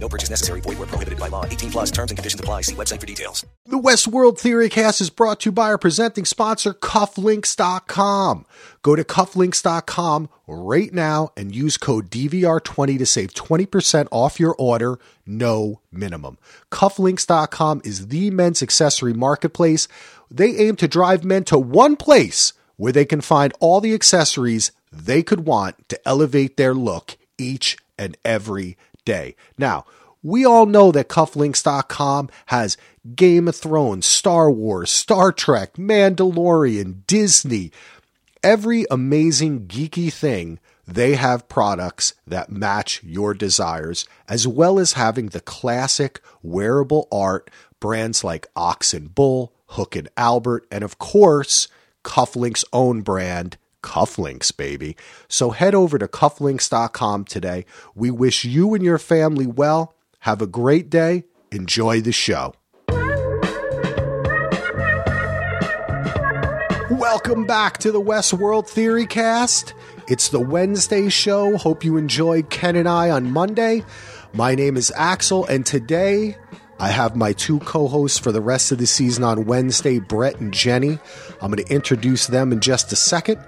No purchase necessary. Void where prohibited by law. 18 plus terms and conditions apply. See website for details. The Westworld Theory Cast is brought to you by our presenting sponsor, Cufflinks.com. Go to Cufflinks.com right now and use code DVR20 to save 20% off your order, no minimum. Cufflinks.com is the men's accessory marketplace. They aim to drive men to one place where they can find all the accessories they could want to elevate their look each and every day. Now, we all know that cufflinks.com has Game of Thrones, Star Wars, Star Trek, Mandalorian, Disney, every amazing geeky thing. They have products that match your desires, as well as having the classic wearable art brands like Ox and Bull, Hook and Albert, and of course, Cufflinks' own brand, Cufflinks, baby. So head over to cufflinks.com today. We wish you and your family well. Have a great day. Enjoy the show. Welcome back to the Westworld Theory Cast. It's the Wednesday show. Hope you enjoyed Ken and I on Monday. My name is Axel, and today I have my two co hosts for the rest of the season on Wednesday, Brett and Jenni. I'm going to introduce them in just a second,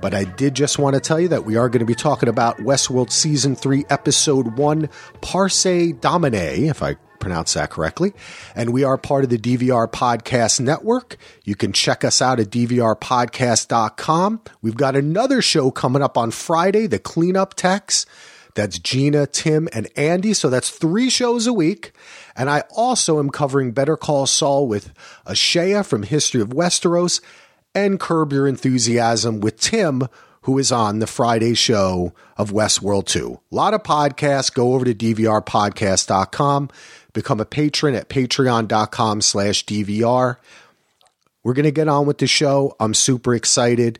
but I did just want to tell you that we are going to be talking about Westworld Season 3, Episode 1, Parce Domine, if I pronounce that correctly. And we are part of the DVR Podcast Network. You can check us out at dvrpodcast.com. We've got another show coming up on Friday, the Cleanup Techs. That's Gina, Timm, and Andy. So that's three shows a week. And I also am covering Better Call Saul with Ashea from History of Westeros and Curb Your Enthusiasm with Timm, who is on the Friday show of Westworld 2. A lot of podcasts. Go over to dvrpodcast.com, become a patron at patreon.com slash DVR. We're going to get on with the show. I'm super excited.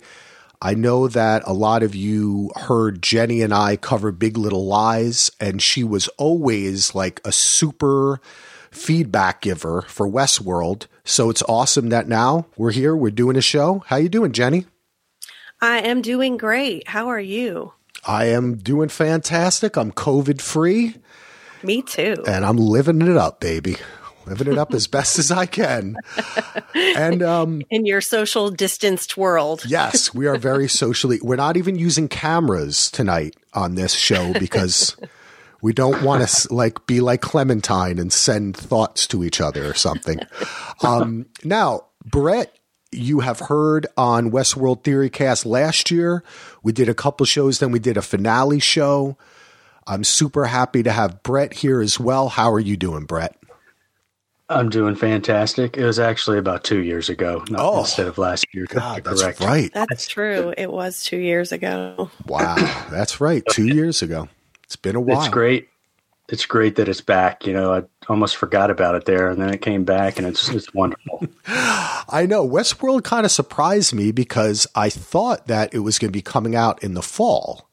I know that a lot of you heard Jenni and I cover Big Little Lies, and she was always like a super feedback giver for Westworld. So it's awesome that now we're here, we're doing a show. How you doing, Jenni? I am doing great. How are you? I am doing fantastic. I'm COVID free. Me too. And I'm living it up, baby. Living it up as best as I can. And um in your social distanced world. Yes, we are very socially. We're not even using cameras tonight on this show because we don't want to like be like Clementine and send thoughts to each other or something. Um, now, Brett, you have heard on Westworld Theory Cast last year. We did a couple shows, then we did a finale show. I'm super happy to have Brett here as well. How are you doing, Brett? I'm doing fantastic. It was actually about two years ago, not Oh. instead of last year. God, that's Correct. right. That's true. It was two years ago. Wow, that's right. Two years ago. It's been a while. It's great. It's great that it's back. You know, I almost forgot about it there, and then it came back, and it's it's wonderful. I know Westworld kind of surprised me because I thought that it was going to be coming out in the fall.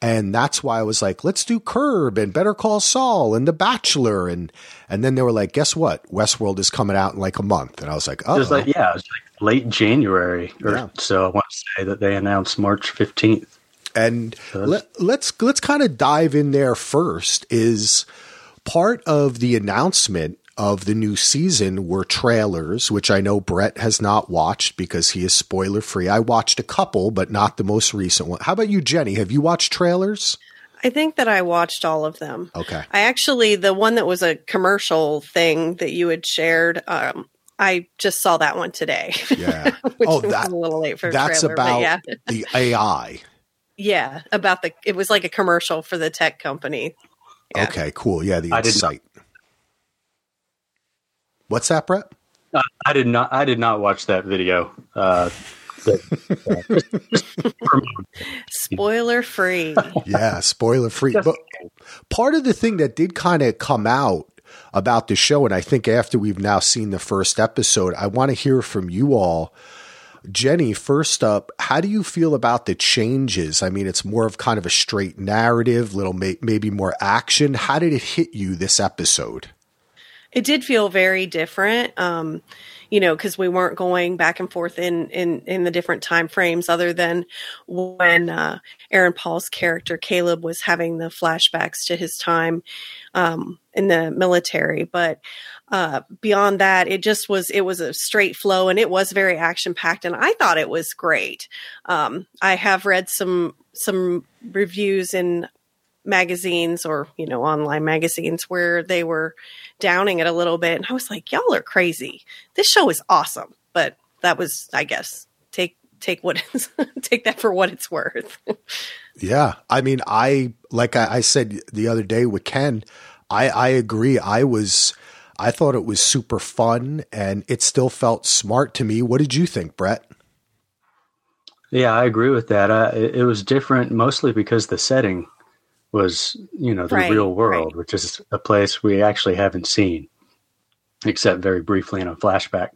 And that's why I was like, let's do Curb and Better Call Saul and The Bachelor. And, and then they were like, guess what? Westworld is coming out in like a month. And I was like, oh, like yeah, it was like late January or Yeah. so. I want to say that they announced March fifteenth. And let, let's let's kind of dive in there first. Is part of the announcement of the new season were trailers, which I know Brett has not watched because he is spoiler free. I watched a couple, but not the most recent one. How about you, Jenni? Have you watched trailers? I think that I watched all of them. Okay. I actually, the one that was a commercial thing that you had shared, um, I just saw that one today. Yeah. which Oh, was a little late for a That's trailer, but about yeah. the AI. Yeah, about the, it was like a commercial for the tech company. Yeah. Okay, cool. Yeah, the I did insight. What's that, Brett? I, I did not. I did not watch that video. Uh, Spoiler free. Yeah, spoiler free. But part of the thing that did kind of come out about the show. And I think after we've now seen the first episode, I want to hear from you all. Jenni, first up, how do you feel about the changes? I mean, it's more of kind of a straight narrative, little may- maybe more action. How did it hit you this episode? It did feel very different. Um, you know, because we weren't going back and forth in in in the different time frames, other than when uh, Aaron Paul's character Caleb was having the flashbacks to his time um, in the military. But uh, beyond that, it just was it was a straight flow, and it was very action packed, and I thought it was great. Um, I have read some some reviews in magazines or you know online magazines where they were downing it a little bit and i was like y'all are crazy. This show is awesome. But that was i guess take take what take that for what it's worth. Yeah. I mean i like I, I said the other day with ken i i agree. I was i thought it was super fun and it still felt smart to me what did you think brett Yeah, I agree with that. Uh, it, it was different mostly because the setting was, you know, the Right, real world, right. which is a place we actually haven't seen, except very briefly in a flashback.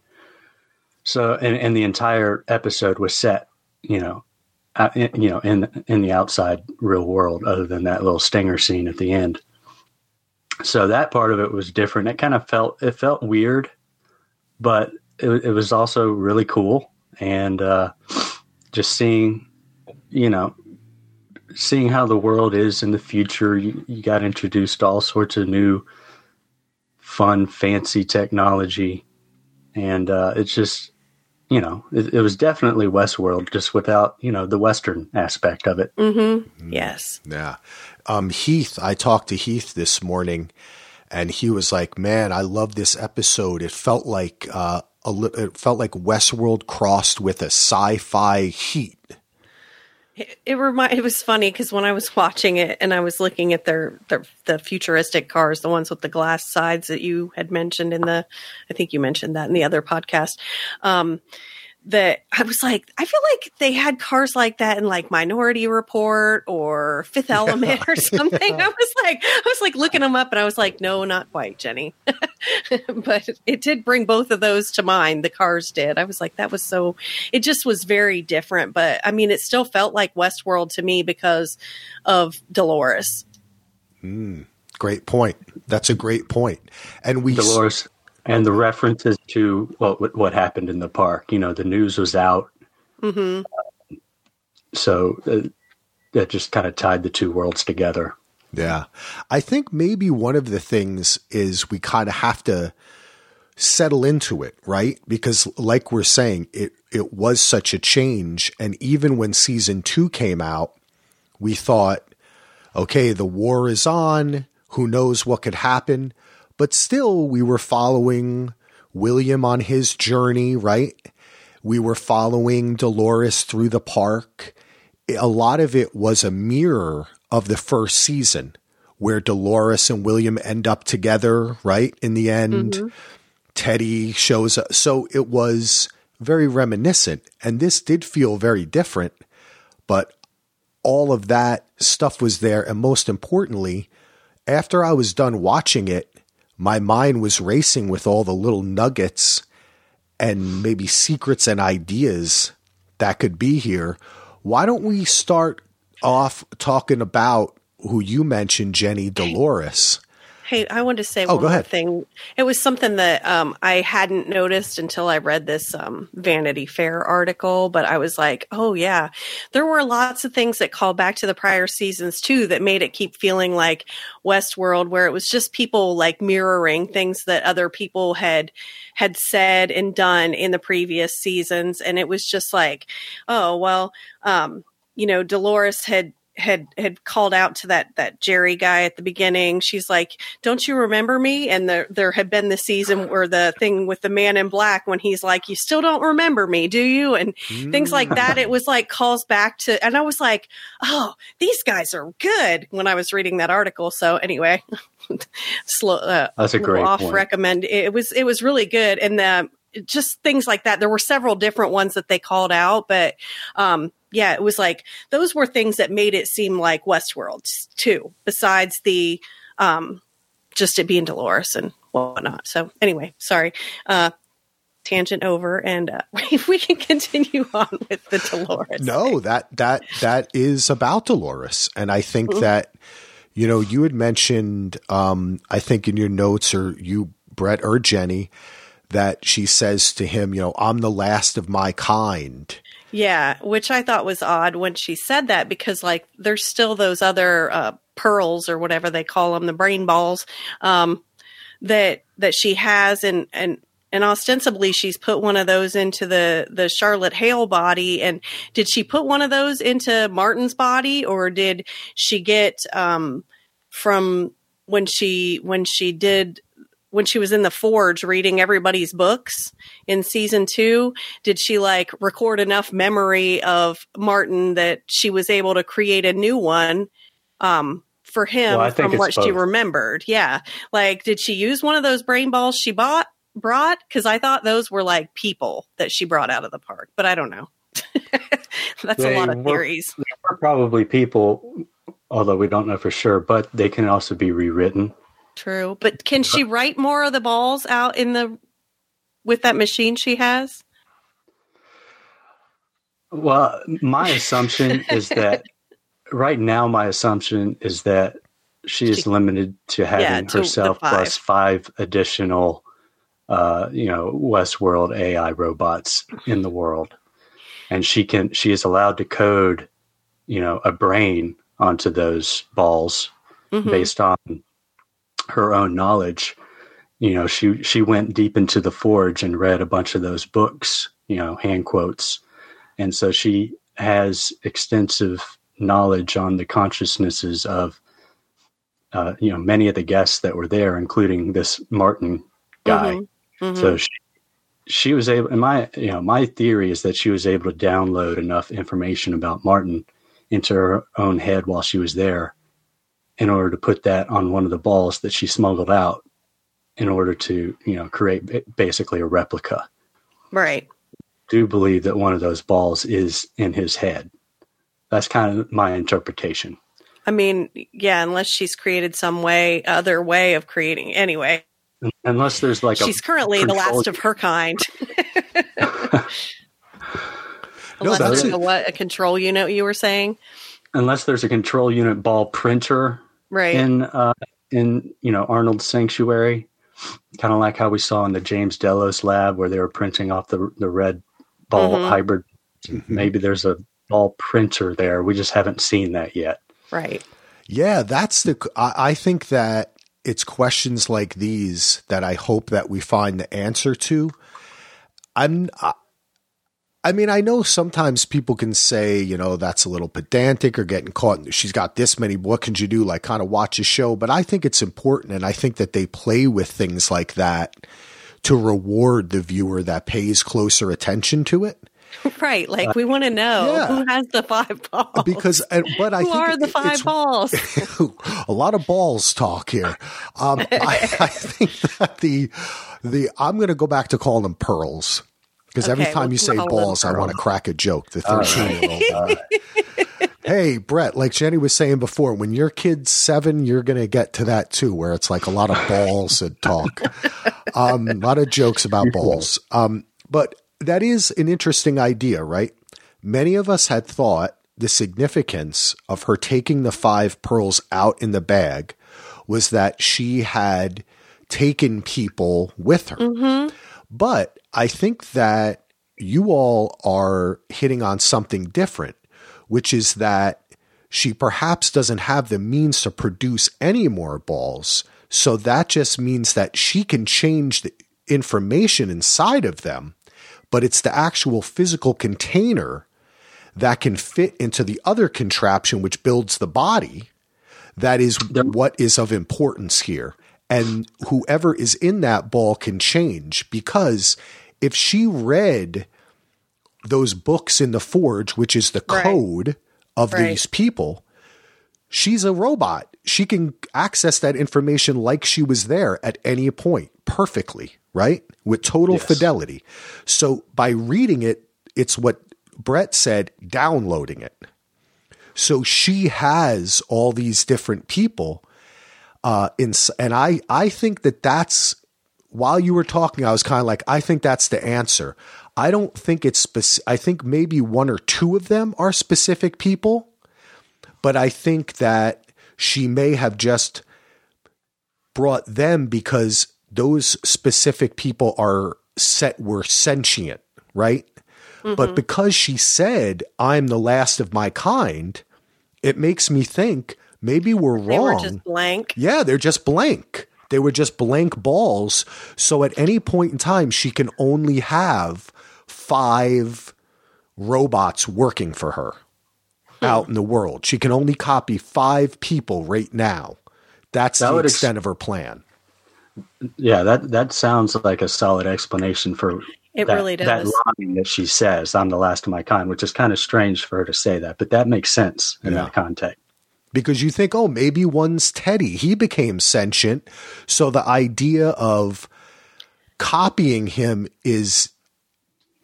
So, and, and the entire episode was set, you know, uh, in, you know, in in the outside real world, other than that little stinger scene at the end. So that part of it was different. It kind of felt it felt weird, but it, it was also really cool, and uh, just seeing, you know, seeing how the world is in the future. You, you got introduced to all sorts of new, fun, fancy technology, and uh, it's just, you know, it, it was definitely Westworld, just without you know the Western aspect of it. mm-hmm yes Yeah. Um, Heath, I talked to Heath this morning and he was like, man, I love this episode. It felt like, uh, a li- it felt like Westworld crossed with a sci-fi heat. It, it remind it was funny because when I was watching it and I was looking at their, their the futuristic cars, the ones with the glass sides that you had mentioned in the, I think you mentioned that in the other podcast. Um, that I was like, I feel like they had cars like that in like Minority Report or Fifth Element or something. I was like, I was like looking them up, and I was like, no, not quite, Jenni. but it did bring both of those to mind. The cars did. I was like, that was so. It just was very different, but I mean, it still felt like Westworld to me because of Dolores. Hmm. Great point. That's a great point. And we, Dolores and the references to what what happened in the park. You know, the news was out, hmm so uh, that just kind of tied the two worlds together. Yeah. I think maybe one of the things is we kind of have to settle into it, right? Because like we're saying, it it was such a change and even when season 2 came out, we thought okay, the war is on, who knows what could happen, but still we were following William on his journey, right? We were following Dolores through the park a lot of it was a mirror of the first season where Dolores and William end up together, right? In the end, mm-hmm. Teddy shows up. So it was very reminiscent. And this did feel very different, but all of that stuff was there. And most importantly, after I was done watching it, my mind was racing with all the little nuggets and maybe secrets and ideas that could be here. Why don't we start off talking about who you mentioned, Jenni Dolores? Hey, I wanted to say Oh, one go more ahead. thing. It was something that um, I hadn't noticed until I read this um, Vanity Fair article, but I was like, oh, yeah. There were lots of things that called back to the prior seasons, too, that made it keep feeling like Westworld, where it was just people like mirroring things that other people had had said and done in the previous seasons. And it was just like, oh, well, um, you know, Dolores had had had called out to that that Jerry guy at the beginning. She's like, "Don't you remember me?" And there there had been the season where the thing with the man in black when he's like, "You still don't remember me, do you?" and things like that. It was like calls back to, and I was like, "Oh, these guys are good." When I was reading that article, so anyway, slow. Uh, That's a great off point. recommend. It was it was really good, and the just things like that. There were several different ones that they called out, but um, yeah, it was like those were things that made it seem like Westworld too. Besides the um, just it being Dolores and whatnot. So anyway, sorry. Uh, tangent over and uh, we can continue on with the Dolores. No, that that that is about Dolores, and I think mm-hmm. that you know you had mentioned, um, I think in your notes or you Brett or Jenni, that she says to him, you know, I'm the last of my kind. Yeah, which I thought was odd when she said that because like there's still those other uh, pearls or whatever they call them, the brain balls um, that that she has, and and and ostensibly she's put one of those into the the Charlotte Hale body. And did she put one of those into Martin's body, or did she get um, from when she when she did when she was in the forge reading everybody's books in season two did she like record enough memory of martin that she was able to create a new one um, for him well, from what both. she remembered yeah like did she use one of those brain balls she bought brought? Because I thought those were like people that she brought out of the park, but I don't know. That's they a lot of were, theories. They were probably people, although we don't know for sure, but they can also be rewritten. True. But can she write more of the balls out in the with that machine she has? Well, my assumption is that right now my assumption is that she is limited to having yeah, to herself five. plus five additional uh, you know, Westworld AI robots in the world, and she can she is allowed to code, you know, a brain onto those balls mm-hmm. based on her own knowledge. You know, she she went deep into the forge and read a bunch of those books, you know, hand quotes, and so she has extensive knowledge on the consciousnesses of uh, you know many of the guests that were there, including this Martin guy. Mm-hmm. Mm-hmm. So she, she was able, and my, you know, my theory is that she was able to download enough information about Martin into her own head while she was there in order to put that on one of the balls that she smuggled out in order to, you know, create basically a replica. Right. Do believe that one of those balls is in his head. That's kind of my interpretation. I mean, yeah, unless she's created some way, other way of creating. Anyway, Unless there's like she's currently the last of her kind. No, there's a, what a control unit you were saying. Unless there's a control unit ball printer, right? In uh, in you know Arnold's sanctuary, kind of like how we saw in the James Delos lab where they were printing off the the red ball mm-hmm. hybrid. Mm-hmm. Maybe there's a ball printer there. We just haven't seen that yet. Right. Yeah, that's the. I, I think that it's questions like these that I hope that we find the answer to. I'm, I mean, I know sometimes people can say, you know, that's a little pedantic or getting caught. She's got this many. What can you do? Like, kind of watch a show. But I think it's important. And I think that they play with things like that to reward the viewer that pays closer attention to it. Right, like uh, we want to know yeah. who has the five balls. Because, but I who are the five balls? a lot of balls talk here. Um, I, I, think that the the I'm going to go back to calling them pearls because okay, every time we'll you say balls, I want to crack a joke. The thirteen year old. hey, Brett, like Jenni was saying before, when your kid's seven, you're going to get to that too, where it's like a lot of balls and talk. Um, a lot of jokes about balls. Um, but that is an interesting idea, right? Many of us had thought the significance of her taking the five pearls out in the bag was that she had taken people with her. Mm-hmm. But I think that you all are hitting on something different, which is that she perhaps doesn't have the means to produce any more balls. So that just means that she can change the information inside of them but it's the actual physical container that can fit into the other contraption which builds the body that is what is of importance here. And whoever is in that ball can change because if she read those books in the forge, which is the right. code of right. these people, she's a robot. She can access that information like she was there at any point perfectly right? With total yes. fidelity. So by reading it, it's what Brett said, downloading it. So she has all these different people. Uh, in, and I, I think that that's while you were talking, I was kind of like, I think that's the answer. I don't think it's specific. I think maybe one or two of them are specific people, but I think that she may have just brought them because those specific people are set were sentient, right? Mm-hmm. But because she said, I'm the last of my kind, it makes me think maybe we're they wrong. Were just blank. Yeah, they're just blank. They were just blank balls. So at any point in time, she can only have five robots working for her hmm. out in the world. She can only copy five people right now. That's that the extent ex- of her plan. Yeah, that that sounds like a solid explanation for it that, really does. That line that she says, "I'm the last of my kind," which is kind of strange for her to say that, but that makes sense in yeah. that context. Because you think, oh, maybe one's Teddy. He became sentient, so the idea of copying him is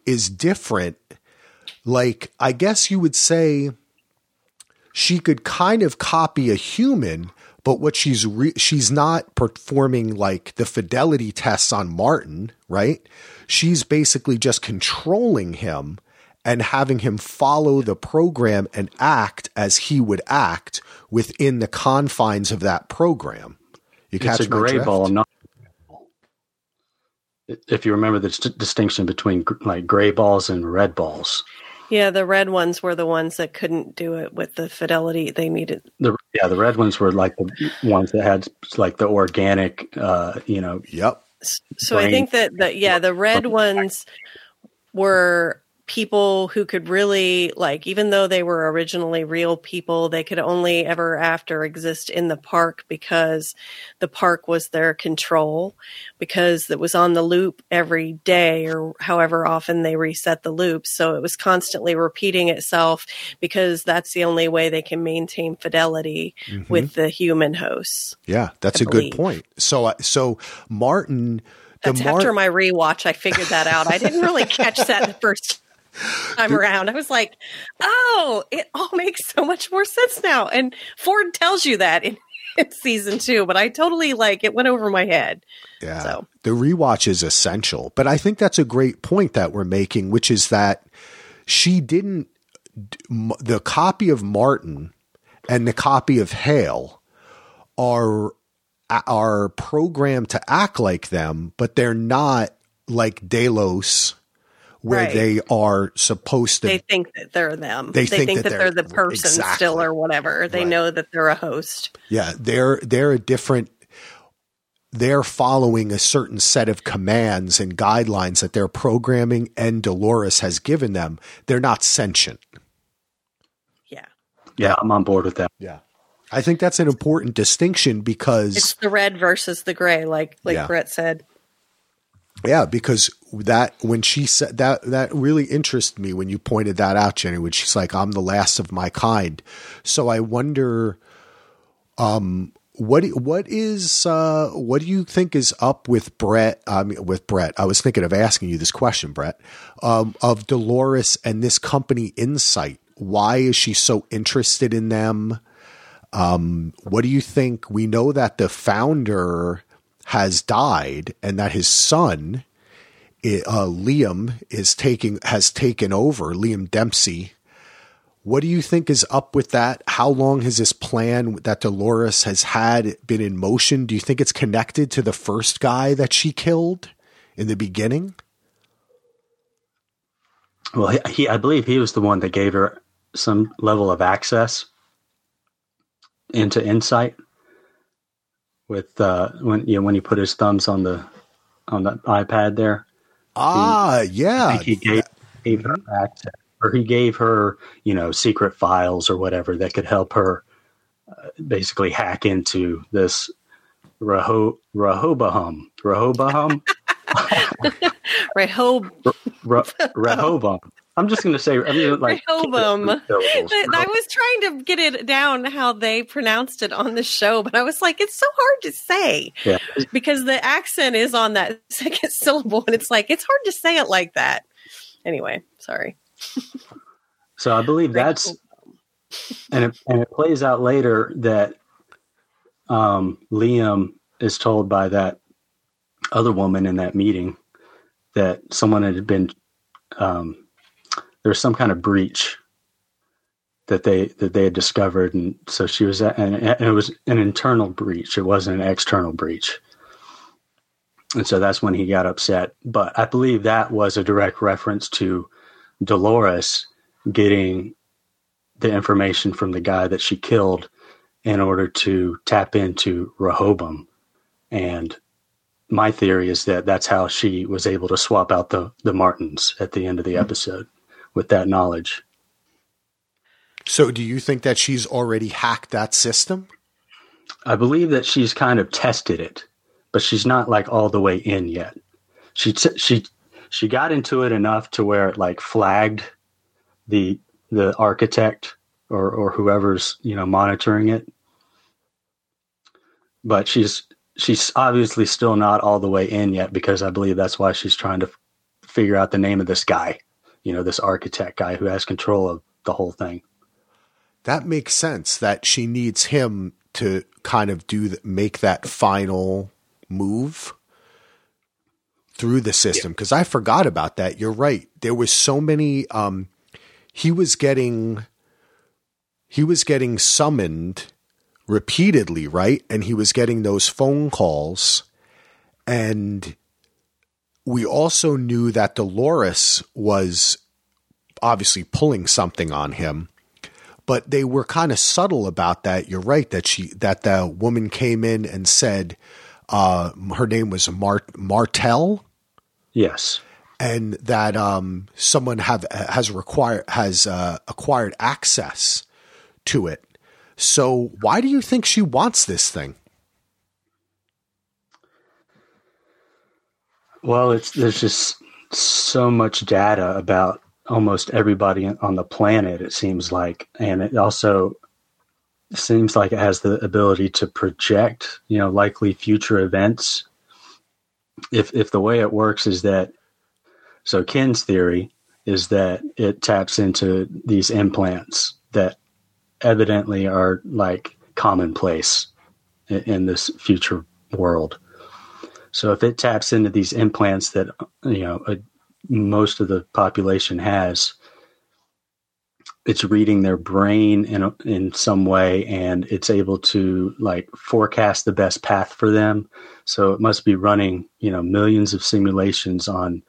is different. Like, I guess you would say she could kind of copy a human, but what she's re- she's not performing like the fidelity tests on Martin, right? She's basically just controlling him and having him follow the program and act as he would act within the confines of that program. You catch it's a gray ball, not. If you remember the st- distinction between like gray balls and red balls. Yeah, the red ones were the ones that couldn't do it with the fidelity they needed. The yeah, the red ones were like the ones that had like the organic, uh, you know. Yep. So brain. I think that the yeah the red ones were people who could really like even though they were originally real people they could only ever after exist in the park because the park was their control because it was on the loop every day or however often they reset the loop so it was constantly repeating itself because that's the only way they can maintain fidelity mm-hmm. with the human hosts yeah that's I a believe. good point so so martin that's Mar- after my rewatch i figured that out i didn't really catch that the first time around. I was like, oh, it all makes so much more sense now. And Ford tells you that in, in season two, but I totally like it went over my head. Yeah. So. The rewatch is essential. But I think that's a great point that we're making, which is that she didn't, the copy of Martin and the copy of Hale are are programmed to act like them, but they're not like Delos where right. they are supposed to. They think that they're them. They, they think, think, that, they're, they're, the person exactly. still or whatever. They right. know that they're a host. Yeah, they're they're a different. They're following a certain set of commands and guidelines that their programming and Dolores has given them. They're not sentient. Yeah. Yeah, I'm on board with that. Yeah. I think that's an important distinction because it's the red versus the gray, like like yeah. Brett said. Yeah, because that when she said that that really interested me when you pointed that out, Jenni. When she's like, "I'm the last of my kind," so I wonder, um, what what is uh, what do you think is up with Brett? I mean, with Brett, I was thinking of asking you this question, Brett, um, of Dolores and this company Incite. Why is she so interested in them? Um, what do you think? We know that the founder has died and that his son uh, Liam is taking has taken over Liam Dempsey. What do you think is up with that? How long has this plan that Dolores has had been in motion? Do you think it's connected to the first guy that she killed in the beginning? Well, he I believe he was the one that gave her some level of access into Incite with uh, when you know when he put his thumbs on the on the iPad there. Ah, he, yeah. he gave, gave her access, or he gave her you know secret files or whatever that could help her uh, basically hack into this Reho- Rehoboam. Rehoboam. Rehob. Rehoboam. I'm just going to say, I mean, like Rehoboam. I was trying to get it down how they pronounced it on the show, but I was like, it's so hard to say yeah. because the accent is on that second syllable, and it's like it's hard to say it like that. Anyway, sorry. so I believe that's, and it, and it plays out later that um, Liam is told by that other woman in that meeting that someone had been um, there was some kind of breach that they that they had discovered, and so she was at, and it was an internal breach. It wasn't an external breach, and so that's when he got upset. But I believe that was a direct reference to Dolores getting the information from the guy that she killed in order to tap into Rehoboam. And my theory is that that's how she was able to swap out the, the Martins at the end of the mm-hmm. episode with that knowledge. So, do you think that she's already hacked that system? I believe that she's kind of tested it, but she's not like all the way in yet. She t- she she got into it enough to where it like flagged the the architect or or whoever's you know monitoring it. But she's she's obviously still not all the way in yet because I believe that's why she's trying to f- figure out the name of this guy, you know, this architect guy who has control of the whole thing. That makes sense that she needs him to kind of do the, make that final move through the system because I forgot about that. You're right. There was so many um he was getting he was getting summoned repeatedly, right? And he was getting those phone calls and we also knew that Dolores was obviously pulling something on him but they were kind of subtle about that. You're right that she that the woman came in and said uh, her name was Mart Martel. Yes, and that um, someone have has required has uh, acquired access to it. So why do you think she wants this thing? Well, it's there's just so much data about almost everybody on the planet. It seems like, and it also seems like it has the ability to project, you know, likely future events. If if the way it works is that, so Ken's theory is that it taps into these implants that evidently are like commonplace in, in this future world. So if it taps into these implants that you know a, most of the population has, it's reading their brain in in some way, and it's able to like forecast the best path for them. So it must be running you know millions of simulations on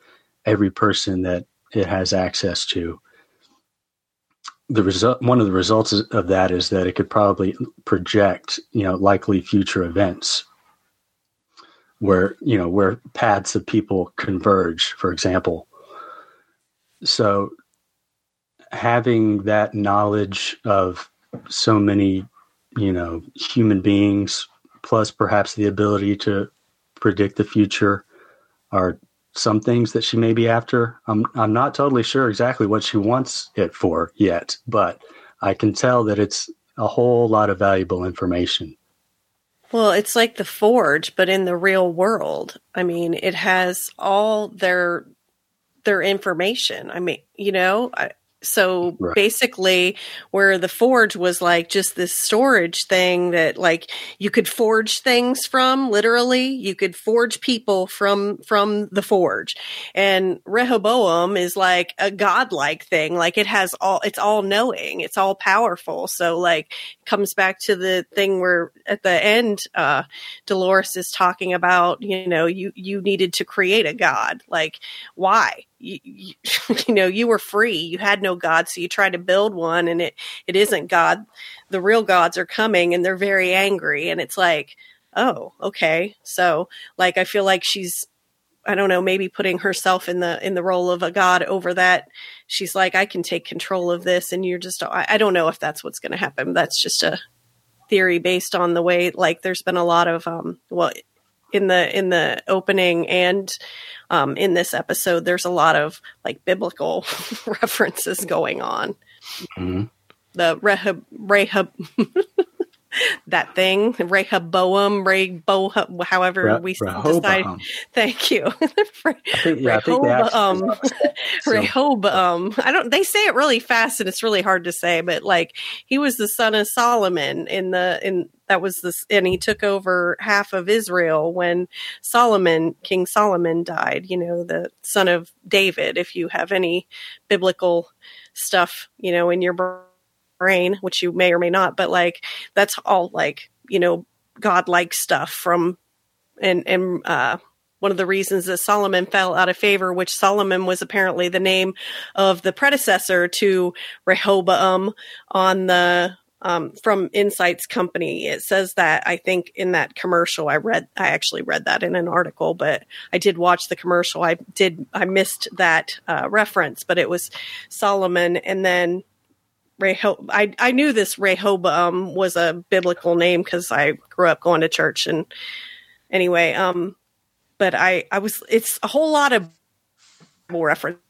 every person that it has access to. The result, one of the results of that is that it could probably project, you know, likely future events where you know where paths of people converge for example. So having that knowledge of so many you know human beings plus perhaps the ability to predict the future are some things that she may be after. I'm i'm not totally sure exactly what she wants it for yet but i can tell that it's a whole lot of valuable information well, it's like the Forge, but in the real world. I mean, it has all their their information. I mean, you know, I, so right. basically, where the forge was like just this storage thing that like you could forge things from, literally, you could forge people from from the forge. And Rehoboam is like a godlike thing. Like it has all it's all knowing, it's all powerful. So like comes back to the thing where at the end, uh, Dolores is talking about, you know, you you needed to create a god. Like, why? You, you, know you were free. You had no god so you tried to build one and it it isn't god. The real gods are coming and they're very angry and it's like oh okay. So like i feel like she's i don't know maybe putting herself in the in the role of a god over that. She's like i can take control of this and you're just i, I don't know if that's what's going to happen. That's just a theory based on the way like there's been a lot of um well in the in the opening and um, in this episode, there's a lot of like biblical references going on. Mm-hmm. The Rehab, Rehab that thing, Rehoboam, Rehoboam, however Re- we Rehoboam. decide. Thank you. I think, yeah, I think um, Rehoboam. I don't. They say it really fast, and it's really hard to say. But like, he was the son of Solomon in the in that was this, and he took over half of Israel when Solomon, King Solomon, died. You know, the son of David. If you have any biblical stuff, you know, in your brain, which you may or may not, but like that's all like you know godlike stuff from and and uh one of the reasons that Solomon fell out of favor, which Solomon was apparently the name of the predecessor to Rehoboam on the um, from Incite's Company. It says that I think in that commercial I read I actually read that in an article, but I did watch the commercial. I did I missed that uh, reference, but it was Solomon and then Rehob. I I knew this Rehoboam was a biblical name because I grew up going to church and anyway. Um, but I I was it's a whole lot of references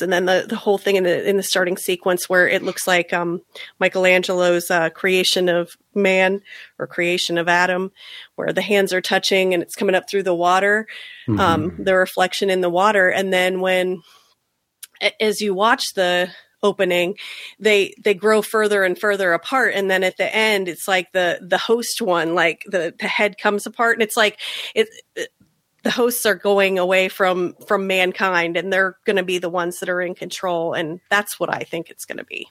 and then the, the whole thing in the in the starting sequence where it looks like um, Michelangelo's uh, creation of man or creation of Adam, where the hands are touching and it's coming up through the water, mm-hmm. um, the reflection in the water, and then when as you watch the opening they they grow further and further apart. And then at the end it's like the the host one like the the head comes apart. And it's like it, it the hosts are going away from from mankind and they're going to be the ones that are in control. And that's what i think it's going to be.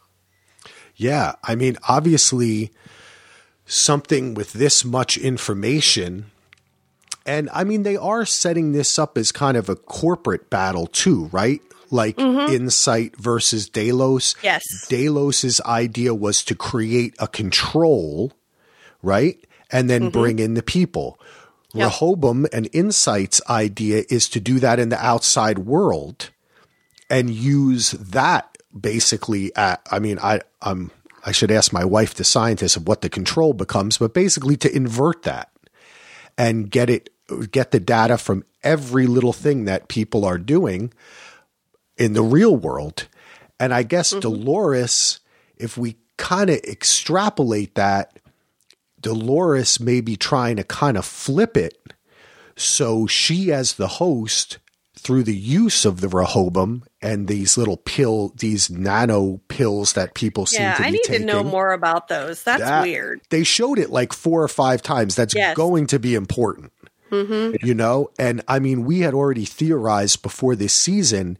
Yeah. I mean obviously something with this much information and i mean they are setting this up as kind of a corporate battle too right like mm-hmm. Incite versus delos yes delos's idea was to create a control right and then mm-hmm. bring in the people Yep. Rehoboam and Incite's idea is to do that in the outside world and use that basically at, I mean, I, I'm, I should ask my wife, the scientist, of what the control becomes, but basically to invert that and get it, get the data from every little thing that people are doing in the real world. And I guess mm-hmm. Dolores, if we kind of extrapolate that Dolores may be trying to kind of flip it. So she, as the host, through the use of the Rehoboam and these little pill, these nano pills that people seem yeah, to be taking. I need to know more about those. That's that, weird. They showed it like four or five times. That's yes. going to be important. Mm-hmm. You know, and I mean, we had already theorized before this season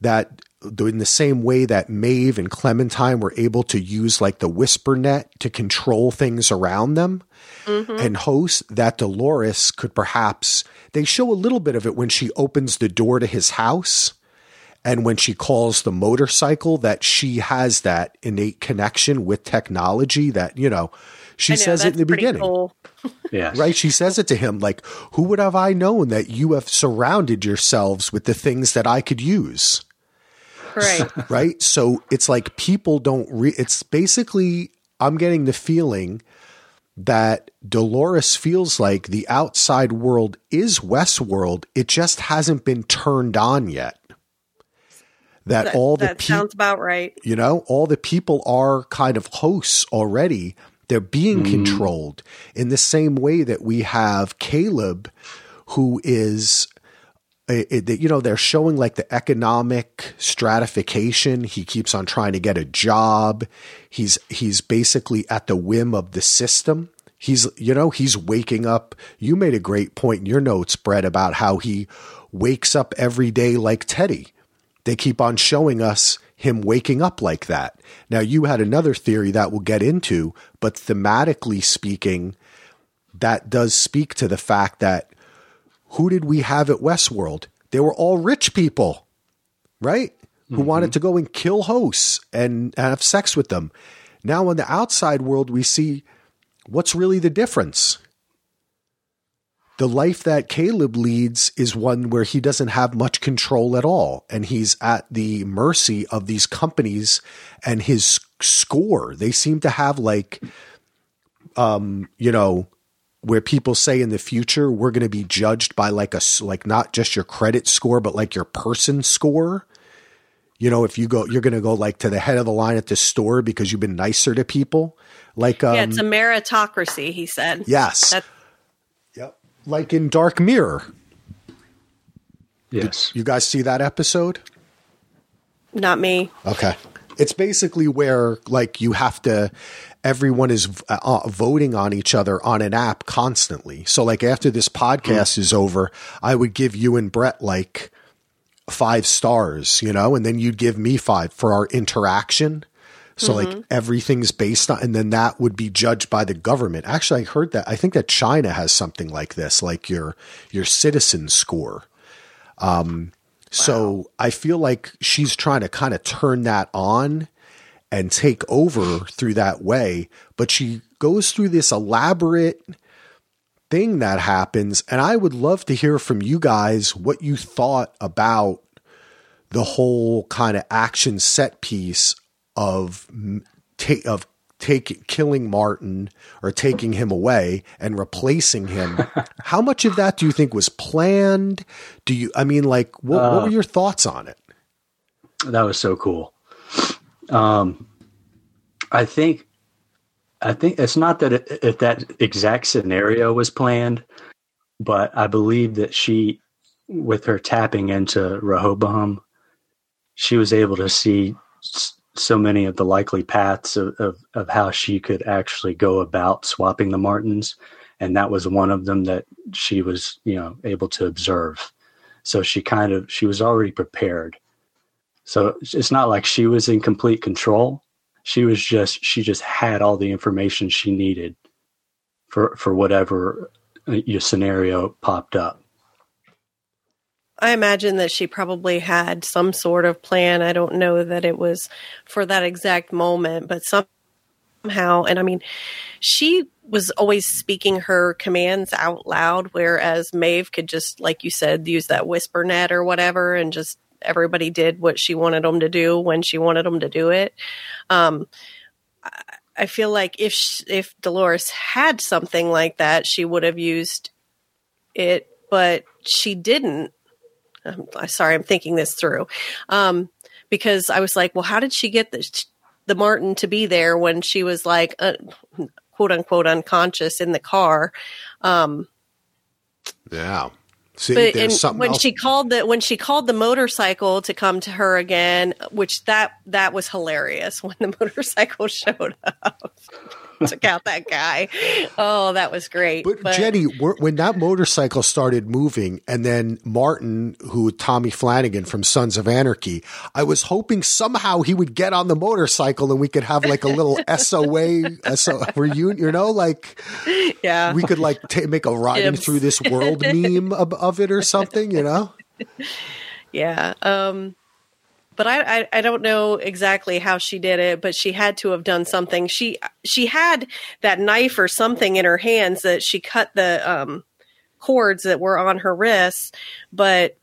that in the same way that Maeve and Clementine were able to use like the whisper net to control things around them mm-hmm. and host that Dolores could perhaps they show a little bit of it when she opens the door to his house and when she calls the motorcycle that she has that innate connection with technology that you know she know, says it in the beginning cool. yeah right she says it to him like who would have i known that you have surrounded yourselves with the things that i could use Right. right. So it's like people don't re- it's basically I'm getting the feeling that Dolores feels like the outside world is Westworld. It just hasn't been turned on yet. That, that all the that pe- sounds about right. You know, all the people are kind of hosts already. They're being mm. controlled in the same way that we have Caleb, who is Uh, it, it, you know they're showing like the economic stratification. He keeps on trying to get a job. He's he's basically at the whim of the system. He's you know he's waking up. You made a great point in your notes brett about how he wakes up every day like teddy. They keep on showing us him waking up like that. Now you had another theory that we'll get into but thematically speaking that does speak to the fact that who did we have at Westworld? They were all rich people, right? Who mm-hmm. wanted to go and kill hosts and, and have sex with them. Now, in the outside world, we see what's really the difference. The life that Caleb leads is one where he doesn't have much control at all, and he's at the mercy of these companies and his score. They seem to have like, um, you know, where people say in the future we're going to be judged by like a like not just your credit score but like your person score. You know if you go you're going to go like to the head of the line at the store because you've been nicer to people. Like um, yeah it's a meritocracy he said. Yes. That's- yep. Like in dark mirror. Yes. Did you guys see that episode? Not me. Okay. It's basically where like you have to everyone is uh, uh, voting on each other on an app constantly. So like after this podcast is over, I would give you and Brett like five stars, you know, and then you'd give me five for our interaction. So like everything's based on, and then that would be judged by the government. Actually, I heard that. I think that China has something like this, like your your citizen score. Um, so I feel like she's trying to kind of turn that on and take over through that way, but she goes through this elaborate thing that happens, and I would love to hear from you guys what you thought about the whole kind of action set piece of ta- of take killing Martin or taking him away and replacing him. How much of that do you think was planned? Do you? I mean, like, what, what uh, were your thoughts on it? That was so cool. Um, I think, I think it's not that if that exact scenario was planned, but I believe that she, with her tapping into Rehoboam, she was able to see so many of the likely paths of, of, of how she could actually go about swapping the Martins. And that was one of them that she was, you know, able to observe. So she kind of, she was already prepared. So it's not like she was in complete control. She was just, she just had all the information she needed for, for whatever uh, your scenario popped up. I imagine that she probably had some sort of plan. I don't know that it was for that exact moment, but somehow, and I mean, she was always speaking her commands out loud, whereas Maeve could just, like you said, use that whisper net or whatever, and just everybody did what she wanted them to do when she wanted them to do it. Um, I- feel like if sh if Dolores had something like that, she would have used it, but she didn't. I'm sorry, I'm thinking this through. Um, because I was like, well, how did she get the, the Martin to be there when she was like, uh, quote unquote, unconscious in the car? Um, Yeah. See, but and something when else. she called the when she called the motorcycle to come to her again, which that that was hilarious when the motorcycle showed up. Took out that guy. Oh, that was great. But, Jenni, when that motorcycle started moving, and then Martin, who Tommy Flanagan from Sons of Anarchy, I was hoping somehow he would get on the motorcycle and we could have like a little SOA, SO, reunion, you know, like yeah, we could like ta make a riding through this world meme of, of it or something, you know? Yeah. Um, but I, I I don't know exactly how she did it, but she had to have done something. She she had that knife or something in her hands that she cut the um, cords that were on her wrists, but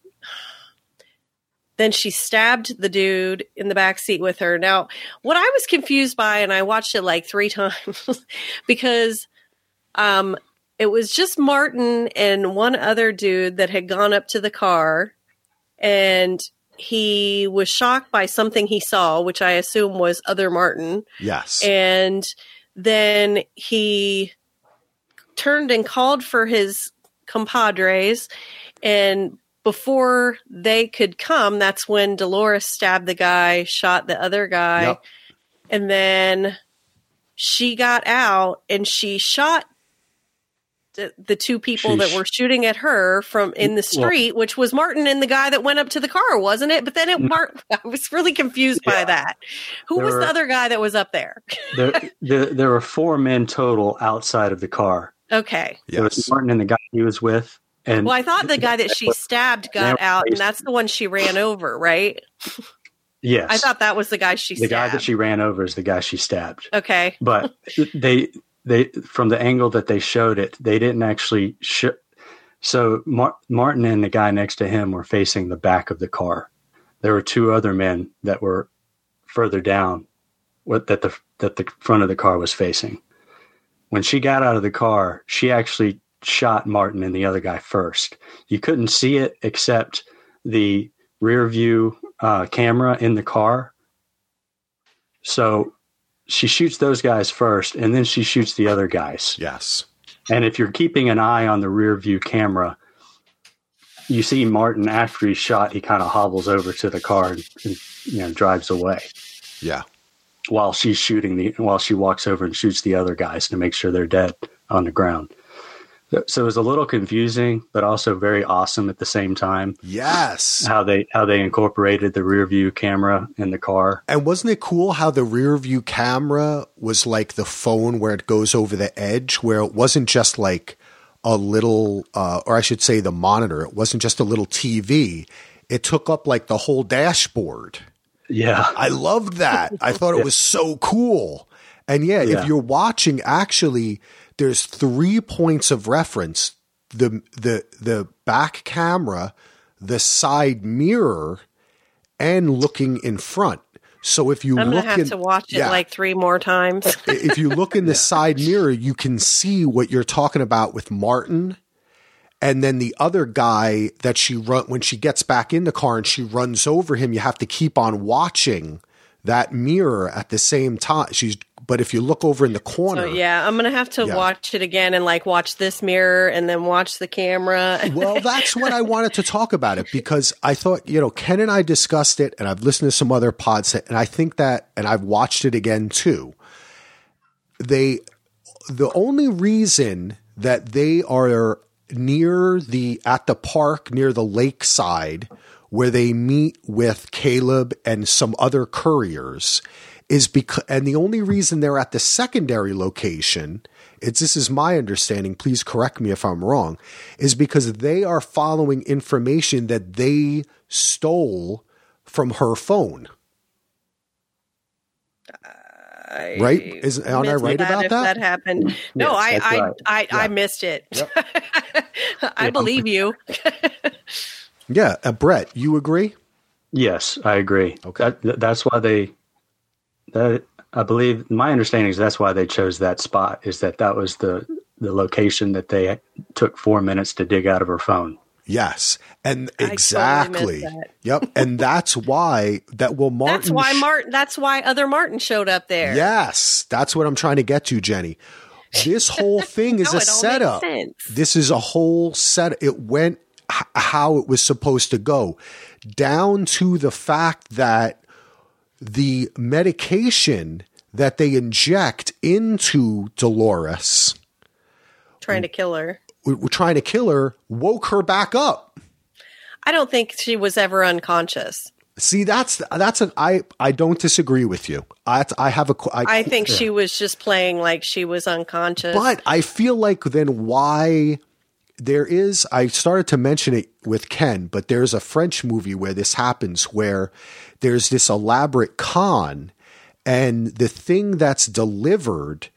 then she stabbed the dude in the back seat with her. Now, what I was confused by, and I watched it like three times because um, it was just Martin and one other dude that had gone up to the car and he was shocked by something he saw, which I assume was other Martin. Yes. And then he turned and called for his compadres. And before they could come, that's when Dolores stabbed the guy, shot the other guy. Yep. And then she got out and she shot the, the two people She that were shooting at her from in the Well- street, which was Martin and the guy that went up to the car, wasn't it? But then it, mm. Mart, I was really confused by that. Who There was were- the other guy that was up there? There, there, there were four men total outside of the car. Okay. There was. Martin and the guy he was with. And Well, I thought the guy that she stabbed got out, and that's the one she ran over, right? yes, I thought that was the guy she the guy that she ran over is the guy she stabbed. Okay. But they they from the angle that they showed it, they didn't actually. So Mar- Martin and the guy next to him were facing the back of the car. There were two other men that were further down, what that the that the front of the car was facing. When she got out of the car, she actually shot Martin and the other guy first. You couldn't see it except the rear view uh, camera in the car. So she shoots those guys first, and then she shoots the other guys. Yes. And if you're keeping an eye on the rear view camera, you see Martin after he's shot, he kind of hobbles over to the car and, and you know drives away Yeah. while she's shooting the while she walks over and shoots the other guys to make sure they're dead on the ground. So- it was a little confusing, but also very awesome at the same time. Yes. How they how they incorporated the rear view camera in the car. And wasn't it cool how the rear view camera was like the phone where it goes over the edge, where it wasn't just like a little, uh, or I should say the monitor, it wasn't just a little TV. It took up like the whole dashboard. Yeah, I loved that. I thought it was so cool. And yeah, Yeah. if you're watching, actually, there's three points of reference: the the the back camera, the side mirror, and looking in front. So if you I'm look gonna have in, to watch it yeah. like three more times. if you look in the side mirror, you can see what you're talking about with Martin. And then the other guy that she run when she gets back in the car and she runs over him, you have to keep on watching that mirror at the same time. She's but if you look over in the corner, So yeah, I'm gonna have to Yeah. watch it again and like watch this mirror and then watch the camera. well, that's what I wanted to talk about it because I thought, you know, Ken and I discussed it and I've listened to some other pods and I think that, and I've watched it again too. They, the only reason that they are near the, at the park near the lakeside where they meet with Caleb and some other couriers is because, and the only reason they're at the secondary location, it's this is my understanding, please correct me if I'm wrong, is because they are following information that they stole from her phone. right? Is aren't I missed right about if that? that happened. No, Yes, I I, right. I, I missed it. I believe you. Yeah, uh, Brett, you agree? yes, I agree. Okay. That, that's why they. That I believe my understanding is that's why they chose that spot. Is that that was the the location that they took four minutes to dig out of her phone. Yes, and exactly. that. yep, and that's why that will Martin. That's why Martin. That's why other Martin showed up there. Yes, that's what I'm trying to get to, Jenni. This whole thing is Now a it all setup. This is a whole set. It went h- how it was supposed to go, down to the fact that the medication that they inject into Dolores, trying to kill her. we- we're trying to kill her, woke her back up. I don't think she was ever unconscious. See, that's that's an I I don't disagree with you. I I have a qu- I think she was just playing like she was unconscious. But I feel like then why there is I started to mention it with Ken, but there's a French movie where this happens where there's this elaborate con and the thing that's delivered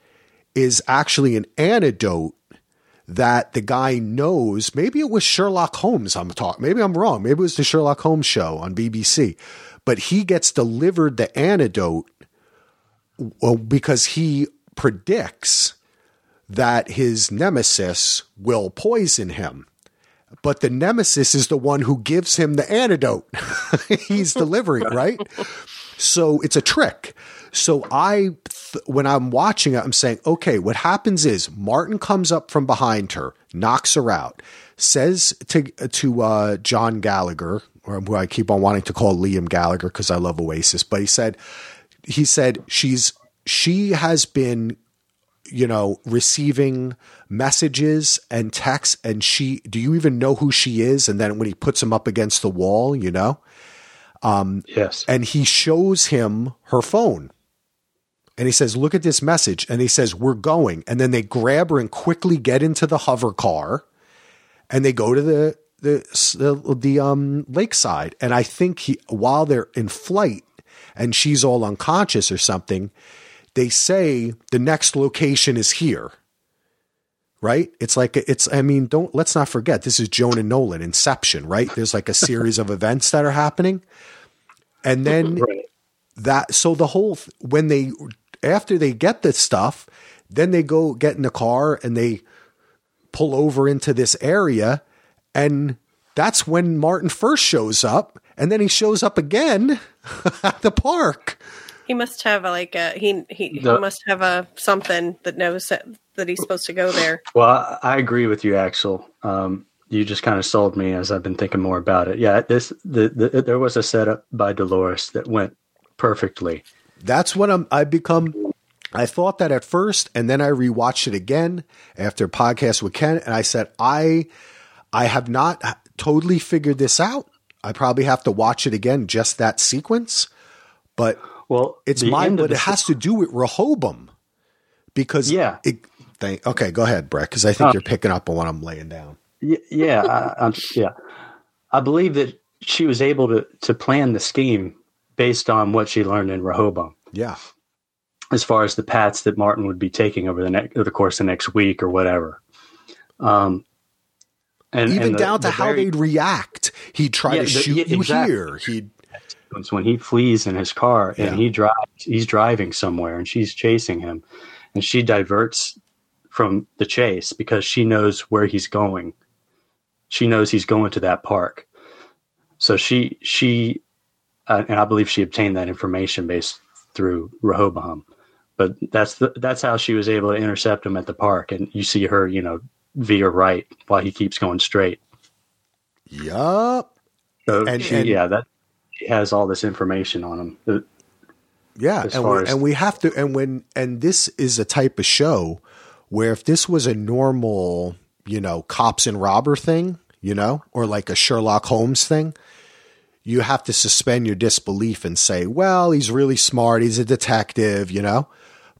is actually an antidote that the guy knows. Maybe it was Sherlock Holmes. I'm talking. Maybe I'm wrong. Maybe it was the Sherlock Holmes show on BBC. But he gets delivered the antidote because he predicts that his nemesis will poison him. But the nemesis is the one who gives him the antidote. He's delivering, right? So it's a trick. So I, th- when I'm watching it, I'm saying, okay, what happens is Martin comes up from behind her, knocks her out, says to to uh, John Gallagher, or who I keep on wanting to call Liam Gallagher because I love Oasis, but he said, he said she's she has been you know receiving messages and texts and she do you even know who she is and then when he puts him up against the wall you know Yes. and he shows him her phone. And he says, Look at this message. And he says, We're going. And then they grab her and quickly get into the hover car and they go to the the the, the um lakeside. And I think he while they're in flight and she's all unconscious or something, they say the next location is here. Right? It's like it's I mean, don't let's not forget this is Joan and Nolan, Inception, right? There's like a series of events that are happening. And then Right. that so the whole when they after they get this stuff then they go get in the car and they pull over into this area and that's when martin first shows up and then he shows up again at the park he must have a, like a he he, The- he must have a something that knows that, that he's supposed to go there. Well, I I agree with you, Axel. Um, you just kind of sold me as I've been thinking more about it. Yeah, this the, the there was a setup by Dolores that went perfectly. That's what I'm. I become. I thought that at first, and then I rewatched it again after podcast with Ken, and I said, I, I have not totally figured this out. I probably have to watch it again, just that sequence. But Well, it's the mine, but it has to do with Rehoboam because Yeah. It, okay, go ahead, Brett, because I think Oh. you're picking up on what I'm laying down. Yeah, I, I'm, yeah. I believe that she was able to to plan the scheme based on what she learned in Rehoboam, Yeah, as far as the paths that Martin would be taking over the next, over the course of the next week or whatever. Um, and even and the- down to the how very- they'd react. He'd try Yeah, to the- shoot yeah, you here. He'd sequence when he flees in his car and he drives he's driving somewhere and she's chasing him and she diverts from the chase because she knows where he's going. She knows he's going to that park. So she she uh, and i believe she obtained that information based through rehoboam but that's the, that's how she was able to intercept him at the park and you see her you know veer right while he keeps going straight. Yup. so And- she, and- yeah that has all this information on him Uh, Yeah, and we, as- and we have to and when and this is a type of show where if this was a normal, you know, cops and robber thing, you know, or like a Sherlock Holmes thing, you have to suspend your disbelief and say, well, he's really smart, he's a detective, you know.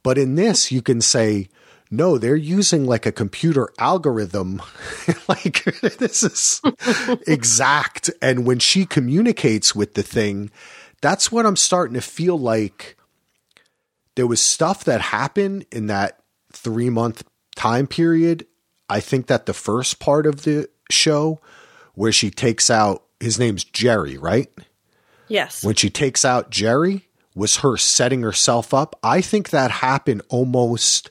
But in this, you can say, no, they're using like a computer algorithm. like this is exact. And when she communicates with the thing, that's what I'm starting to feel like there was stuff that happened in that three month time period. I think that the first part of the show where she takes out his name's Jerry, right? Yes. when she takes out Jerry was her setting herself up. I think that happened almost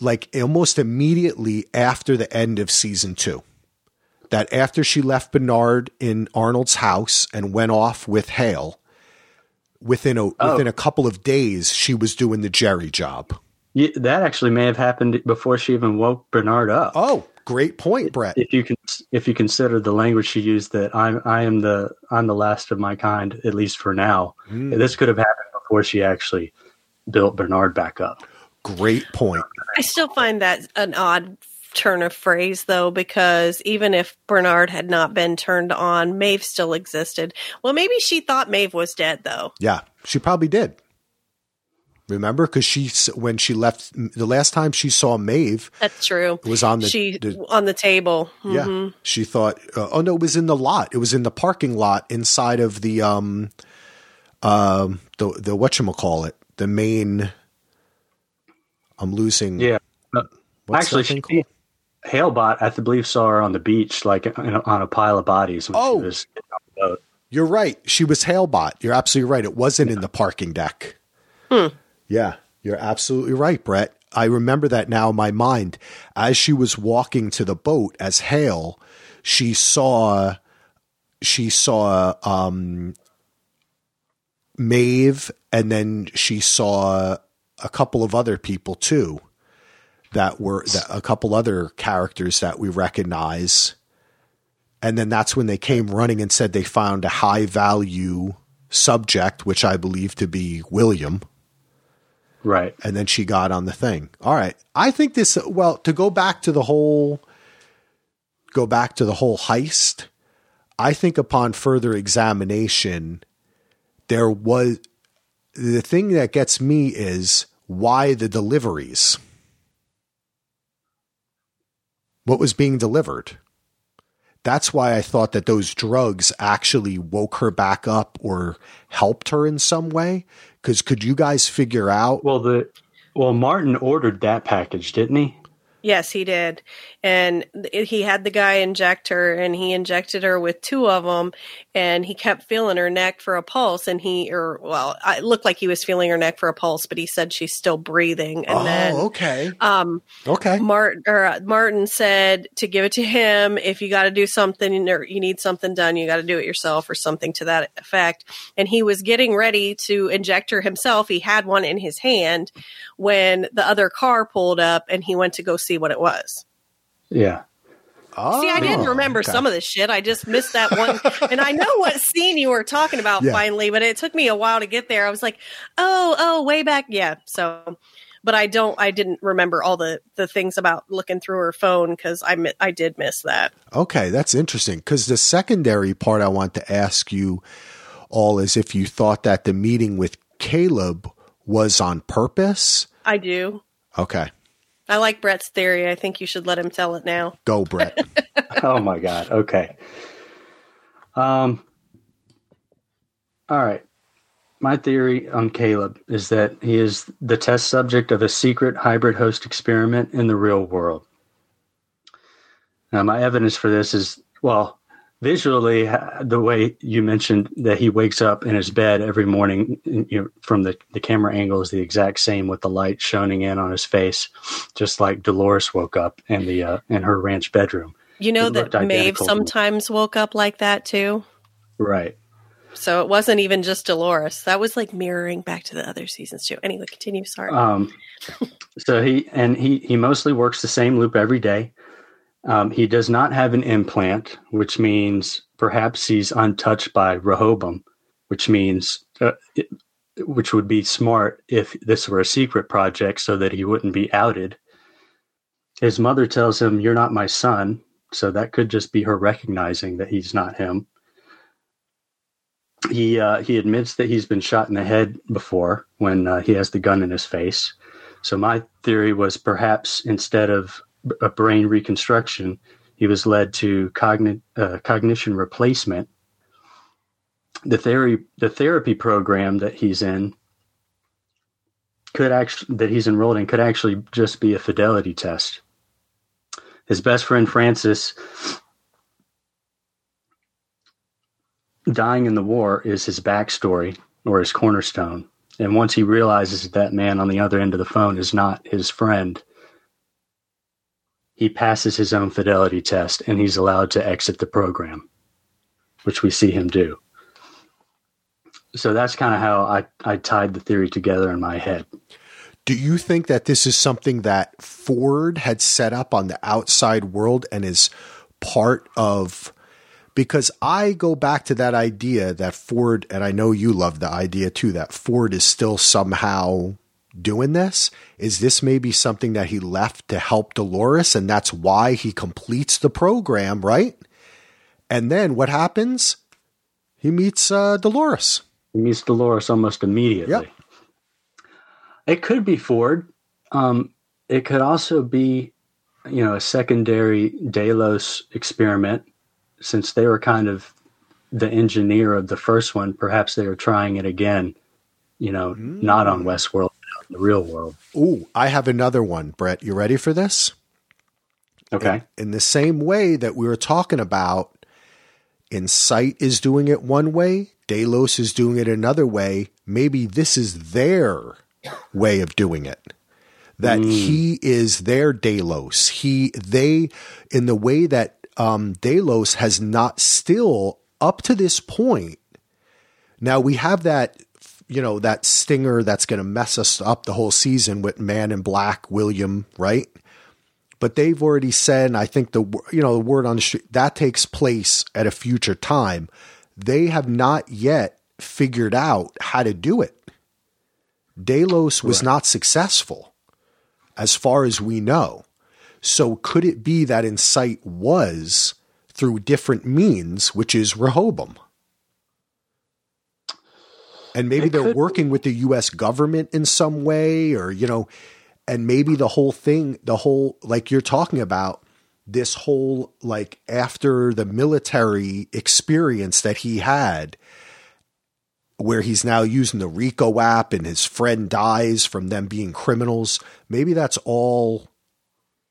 like almost immediately after the end of season two. That after she left Bernard in Arnold's house and went off with Hale, within a within a couple of days she was doing the Jerry job. Yeah, that actually may have happened before she even woke Bernard up. Oh, great point, Brett. If you can, if you consider the language she used, that I'm, I am the, I'm the last of my kind, at least for now. Hmm. This could have happened before she actually built Bernard back up. Great point. I still find that an odd turn of phrase, though, because even if Bernard had not been turned on, Maeve still existed. Well, maybe she thought Maeve was dead, though. Yeah, she probably did. Remember, because she when she left the last time she saw Maeve, That's true. it was on the, she the on the table. yeah. Mhm. She thought, uh, oh no, it was in the lot. It was in the parking lot inside of the um, um, the the what call it, the main. I'm losing. Yeah. What's actually, she, called? Halebot, I believe, saw her on the beach, like in a, on a pile of bodies. When Oh. she was getting on the boat. You're right. She was Halebot. You're absolutely right. It wasn't in the parking deck. Hmm. Yeah, you're absolutely right, Brett. I remember that now in my mind. As she was walking to the boat as Hale, she saw she saw um Maeve and then she saw a couple of other people too that were that, a couple other characters that we recognize. And then that's when they came running and said they found a high value subject which i believe to be william. Right. and then she got on the thing. All right. I think this well to go back to the whole go back to the whole heist i think upon further examination there was the thing that gets me is why the deliveries what was being delivered that's why I thought that those drugs actually woke her back up or helped her in some way. Because could you guys figure out? Well, the well, Martin ordered that package, didn't he? Yes, he did. And he had the guy inject her and he injected her with two of them and he kept feeling her neck for a pulse and he or well, it looked like he was feeling her neck for a pulse, but he said she's still breathing and oh, then okay, um okay, Martin or uh, Martin said to give it to him if you got to do something or you need something done, you got to do it yourself or something to that effect. And he was getting ready to inject her himself. He had one in his hand when the other car pulled up and he went to go see what it was. Yeah. Oh, See, I didn't oh, remember okay. some of the shit. I just missed that one. and I know what scene you were talking about Yeah. finally, but it took me a while to get there. I was like, oh, oh, way back. Yeah. So, but I don't, I didn't remember all the, the things about looking through her phone because I, mi- I did miss that. Okay, that's interesting because the secondary part I want to ask you all is if you thought that the meeting with Caleb was on purpose. I do. Okay, I like Brett's theory. I think you should let him tell it now. go, Brett. oh my god. Okay. Um. All right. My theory on Caleb is that he is the test subject of a secret hybrid host experiment in the real world. Now, my evidence for this is well, visually, the way you mentioned that he wakes up in his bed every morning, you know, from the, the camera angle is the exact same with the light shining in on his face, just like Dolores woke up in the uh, in her ranch bedroom. You know It that Maeve identical to me. sometimes woke up like that too. Right. So it wasn't even just Dolores. That was like mirroring back to the other seasons too. Anyway, continue. Sorry. Um, so he and he he mostly works the same loop every day. Um, he does not have an implant, which means perhaps he's untouched by Rehoboam, which means uh, it, which would be smart if this were a secret project, so that he wouldn't be outed. His mother tells him, "You're not my son," so that could just be her recognizing that he's not him. He uh, he admits that he's been shot in the head before when uh, he has the gun in his face. So my theory was perhaps instead of a brain reconstruction, he was led to cogni- uh, cognition replacement. The theory, the therapy program that he's in, could actually that he's enrolled in could actually just be a fidelity test. His best friend Francis dying in the war is his backstory or his cornerstone. And once he realizes that, that man on the other end of the phone is not his friend, he passes his own fidelity test and he's allowed to exit the program, which we see him do. So that's kind of how I, I tied the theory together in my head. Do you think that this is something that Ford had set up on the outside world and is part of? Because I go back to that idea that Ford, and I know you love the idea too, that Ford is still somehow doing this. Is this maybe something that he left to help Dolores and that's why he completes the program, right? And then what happens? He meets uh, Dolores. He meets Dolores almost immediately. Yep. It could be Ford. Um, it could also be, you know, a secondary Delos experiment, since they were kind of the engineer of the first one. Perhaps they were trying it again, you know, not on Westworld, but out in the real world. Ooh, I have another one, Brett. You ready for this? Okay. in the same way that we were talking about, Incite is doing it one way, Delos is doing it another way. Maybe this is their way of doing it. That he is their Delos. He they in the way that um, Delos has not still up to this point. Now we have that you know that stinger that's going to mess us up the whole season with Man in Black, William, right? but they've already said, and I think the you know the word on the street that takes place at a future time. They have not yet figured out how to do it. Delos was not successful, as far as we know. So could it be that Incite was through different means, which is Rehoboam? And maybe It they're could working with the US government in some way, or, you know, and maybe the whole thing, the whole, like you're talking about, this whole, like, after the military experience that he had, where he's now using the Rico app and his friend dies from them being criminals, maybe that's all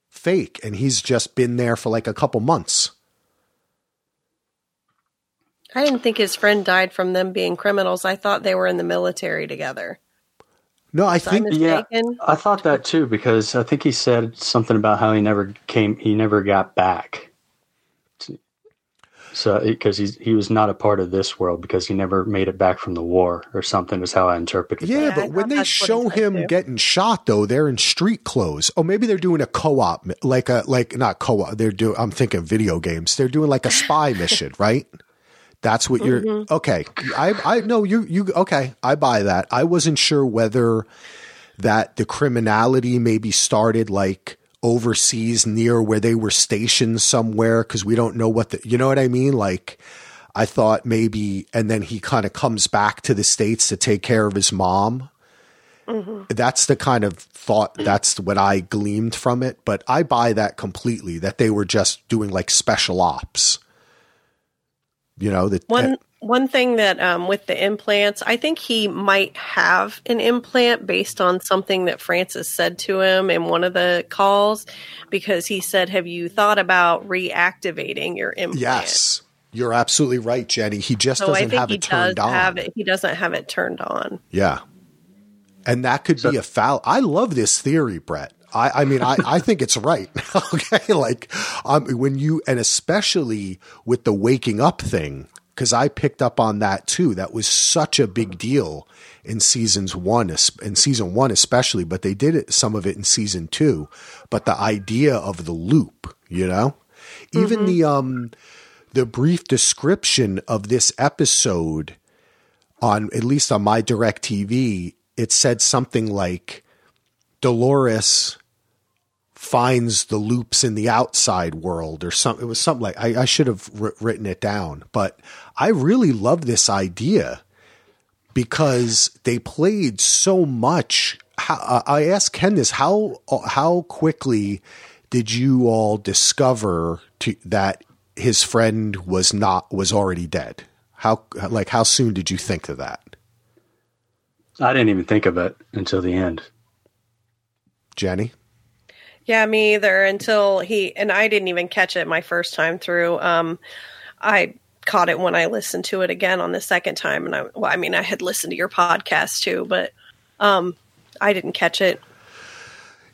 fake and he's just been there for like a couple months. I didn't think his friend died from them being criminals. I thought they were in the military together. No, I Was I think Yeah. I thought that too because I think he said something about how he never came, he never got back. So because he's he was not a part of this world because he never made it back from the war or something is how I interpreted. Yeah, Yeah, but when they show him too. getting shot, though, they're in street clothes. Oh, maybe they're doing a co-op, like a like not co-op. They're doing. I'm thinking video games. They're doing like a spy mission, right? That's what you're. Mm-hmm. Okay, I I know you you. Okay, I buy that. I wasn't sure whether that the criminality maybe started like overseas near where they were stationed somewhere because we don't know what the you know what I mean like I thought maybe and then he kind of comes back to the states to take care of his mom that's the kind of thought that's what I gleamed from it but I buy that completely that they were just doing like special ops you know that One one thing that um, with the implants, I think he might have an implant based on something that Francis said to him in one of the calls, because he said, "Have you thought about reactivating your implant?" yes you're absolutely right Jenni he just So I doesn't think have he it turned does on have it. He doesn't have it turned on. Yeah. And that could be a foul. I love this theory, Brett. I, I mean, I, I think it's right. okay. Like, um, when you, and especially with the waking up thing, because I picked up on that too. That was such a big deal in seasons one, in season one especially, but they did it, some of it in season two. But the idea of the loop, you know, even the, um, the brief description of this episode on at least on my direct TV, it said something like Dolores finds the loops in the outside world or something. It was something like I, I should have wr- written it down, but I really love this idea because they played so much. How, uh, I asked Ken this: how how quickly did you all discover to, that his friend was not was already dead? How like how soon did you think of that, I didn't even think of it until the end. Jenni? Yeah, me either. Until he and I didn't even catch it my first time through. Um, I caught it when I listened to it again on the second time, and I, well, I mean, I had listened to your podcast too, but um, I didn't catch it.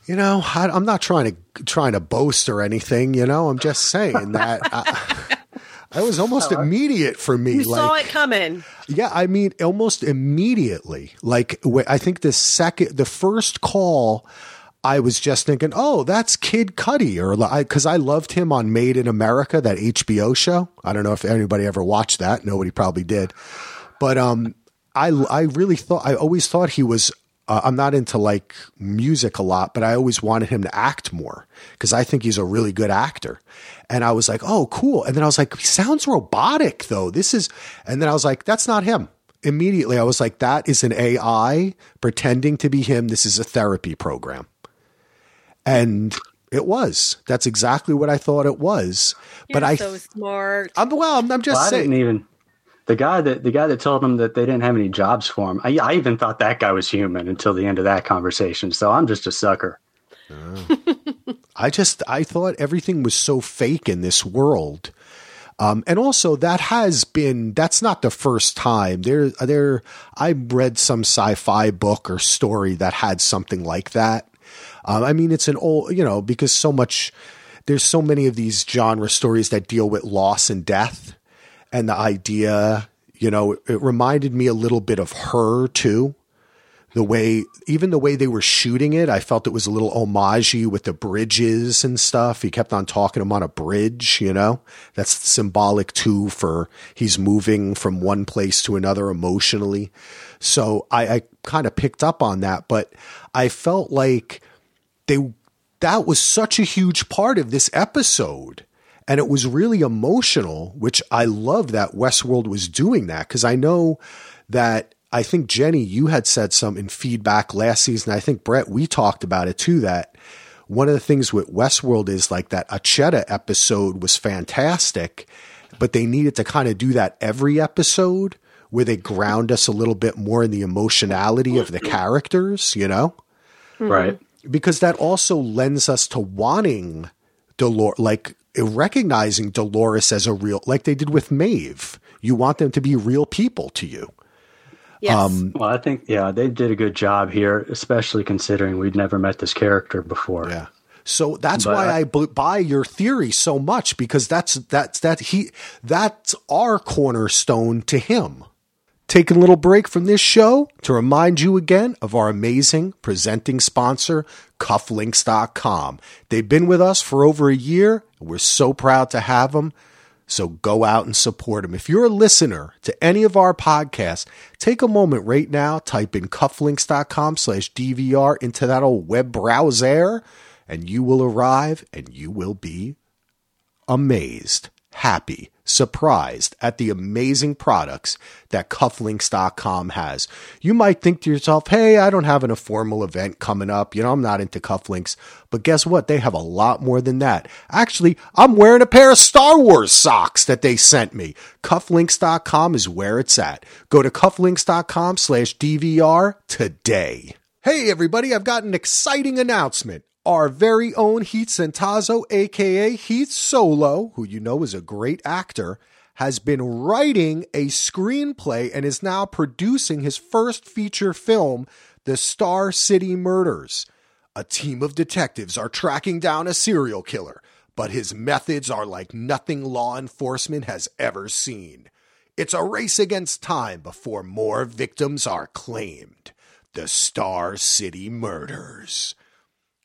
You know, I, I'm not trying to trying to boast or anything. You know, I'm just saying that. I, I was almost immediate for me. You like, saw it coming. Yeah, I mean, almost immediately. Like, I think the second, the first call, I was just thinking, oh, that's Kid Cudi, or because I, loved him on Made in America, that HBO show. I don't know if anybody ever watched that. Nobody probably did, but um, I I really thought I always thought he was. Uh, I'm not into like music a lot, but I always wanted him to act more because I think he's a really good actor. And I was like, oh, cool. And then I was like, he sounds robotic though. This is, and then I was like, that's not him. Immediately, I was like, that is an AI pretending to be him. This is a therapy program. And it was. That's exactly what I thought it was. but You're I, so smart. I'm, well, I'm, I'm just Well, I saying. didn't even the guy that the guy that told them that they didn't have any jobs for him. I, I even thought that guy was human until the end of that conversation. So I'm just a sucker. I just I thought everything was so fake in this world. Um, and also that has been that's not the first time. There there I read some sci-fi book or story that had something like that. Um, I mean it's an old you know, because so much there's so many of these genre stories that deal with loss and death and the idea, you know, it reminded me a little bit of her too the way even the way they were shooting it, I felt it was a little homagey with the bridges and stuff. He kept on talking him on a bridge, you know. That's symbolic too for he's moving from one place to another emotionally. So I, I kind of picked up on that, but I felt like they that was such a huge part of this episode. And it was really emotional, which I love that Westworld was doing that because I know that I think Jenni, you had said some in feedback last season. I think Brett, we talked about it too. That one of the things with Westworld is like that Akecheta episode was fantastic, but they needed to kind of do that every episode where they ground us a little bit more in the emotionality of the characters, you know? Right. Because that also lends us to wanting Dolores, like recognizing Dolores as a real, like they did with Maeve. You want them to be real people to you. Yes. Um, Well, I think yeah, they did a good job here, especially considering we'd never met this character before. Yeah. So that's But why I buy your theory so much because that's that's that he that's our cornerstone to him. Taking a little break from this show to remind you again of our amazing presenting sponsor, cufflinks.com. They've been with us for over a year, and we're so proud to have them. So go out and support them. If you're a listener to any of our podcasts, take a moment right now, type in cufflinks.com slash DVR into that old web browser, and you will arrive and you will be amazed, happy, surprised at the amazing products that cufflinks.com has. You might think to yourself, hey, I don't have an, a formal event coming up. You know, I'm not into cufflinks. But guess what? They have a lot more than that. Actually, I'm wearing a pair of Star Wars socks that they sent me. Cufflinks.com is where it's at. Go to cufflinks.com slash DVR today. Hey, everybody, I've got an exciting announcement. Our very own Heath Centazzo, aka Heath Solo, who you know is a great actor, has been writing a screenplay and is now producing his first feature film, The Star City Murders. A team of detectives are tracking down a serial killer, but his methods are like nothing law enforcement has ever seen. It's a race against time before more victims are claimed. The Star City Murders.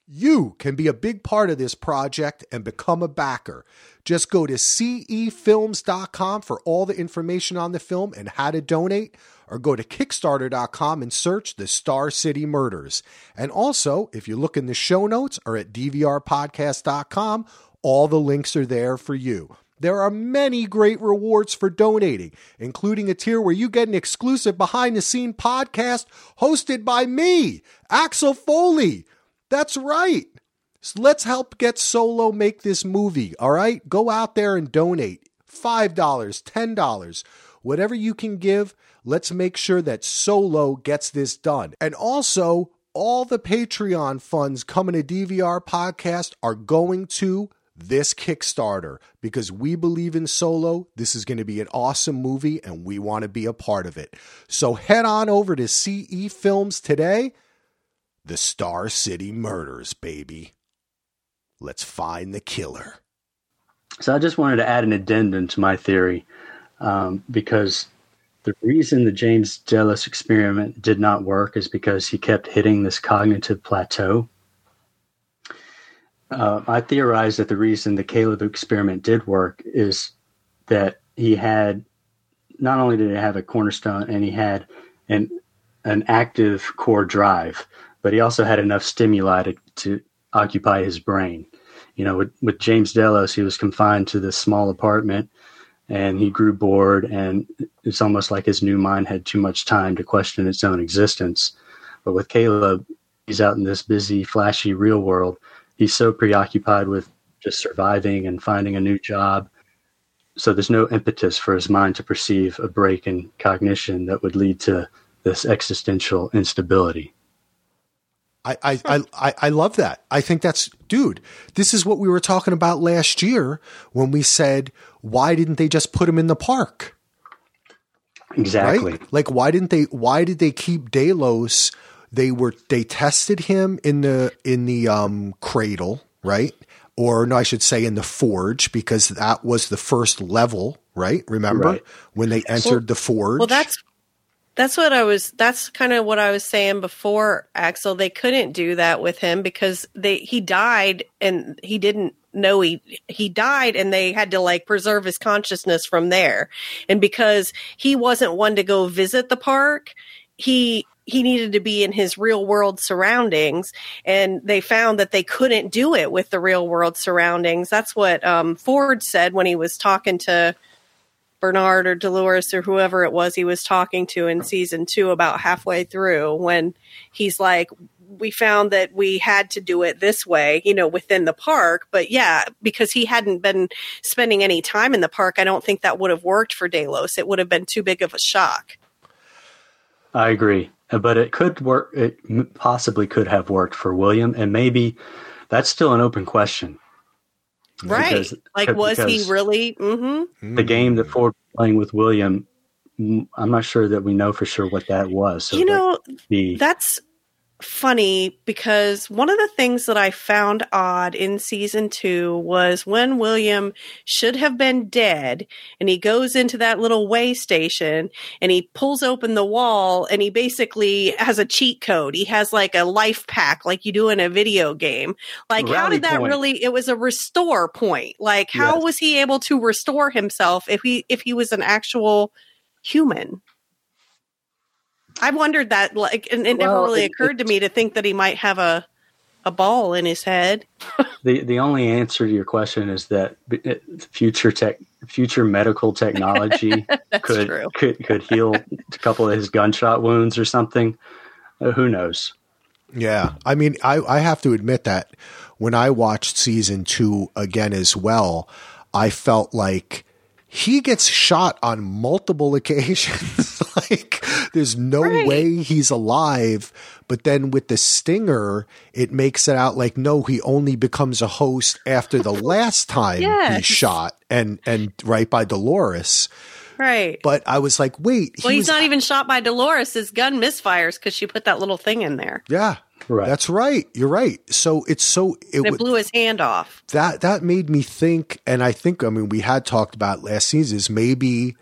You can be a big part of this project and become a backer. Just go to cefilms.com for all the information on the film and how to donate, or go to kickstarter.com and search the Star City Murders. And also, if you look in the show notes or at dvrpodcast.com, all the links are there for you. There are many great rewards for donating, including a tier where you get an exclusive behind the scene podcast hosted by me, Axel Foley. That's right. So let's help get Solo make this movie, all right? Go out there and donate $5, $10, whatever you can give. Let's make sure that Solo gets this done. And also, all the Patreon funds coming to DVR podcast are going to this Kickstarter because we believe in Solo. This is going to be an awesome movie and we want to be a part of it. So head on over to CE Films today. The Star City Murders, baby. Let's find the killer. So I just wanted to add an addendum to my theory um, because the reason the James Delos experiment did not work is because he kept hitting this cognitive plateau. Uh, I theorize that the reason the Caleb experiment did work is that he had not only did he have a cornerstone and he had an an active core drive, but he also had enough stimuli to, to occupy his brain. You know, with, with James Delos, he was confined to this small apartment and he grew bored and it's almost like his new mind had too much time to question its own existence. But with Caleb, he's out in this busy, flashy real world. He's so preoccupied with just surviving and finding a new job. So there's no impetus for his mind to perceive a break in cognition that would lead to this existential instability. I, I, I, I, I love that. I think that's, dude, this is what we were talking about last year when we said, why didn't they just put him in the park? Exactly. Right? Like, why didn't they, why did they keep Delos? They were, they tested him in the, in the, um, cradle, right? Or no, I should say in the forge because that was the first level, right? Remember Right. when they entered the forge? Well, that's that's what I was. That's kind of what I was saying before, Axel. They couldn't do that with him because they he died and he didn't know he he died and they had to like preserve his consciousness from there. And because he wasn't one to go visit the park, he he needed to be in his real world surroundings and they found that they couldn't do it with the real world surroundings that's what um, ford said when he was talking to Bernard or Dolores or whoever it was he was talking to in season two about halfway through when he's like, we found that we had to do it this way, you know, within the park. But yeah, because he hadn't been spending any time in the park, I don't think that would have worked for Delos. It would have been too big of a shock. I agree, but it could work. It possibly could have worked for William, and maybe that's still an open question. Right. Because- like, was he really? Mm-hmm. the game that Ford was playing with William? mm, I'm not sure that we know for sure what that was. So You know, be that's funny because one of the things that I found odd in season two was when William should have been dead and he goes into that little way station and he pulls open the wall and he basically has a cheat code. He has like a life pack like you do in a video game. Like, how did that point. really, it was a restore point. Like, how Yes. was he able to restore himself if he, if he was an actual human? I wondered that, like, and it never really it- occurred to me to think that he might have a a ball in his head. The the only answer to your question is that future tech, future medical technology could, true. could could heal a couple of his gunshot wounds or something. Uh, who knows? Yeah. I mean, I, I have to admit that when I watched season two again as well, I felt like he gets shot on multiple occasions. like, there's no Right. way he's alive. But then with the stinger, it makes it out like, no, he only becomes a host after the last time Yes. he's shot and, and right by Dolores. Right. But I was like, wait, well, he's was- not even shot by Dolores. His gun misfires because she put that little thing in there. yeah. Right. That's right. You're right. So it's so it, And it blew his hand off. that that made me think, and I think I mean we had talked about last season is maybe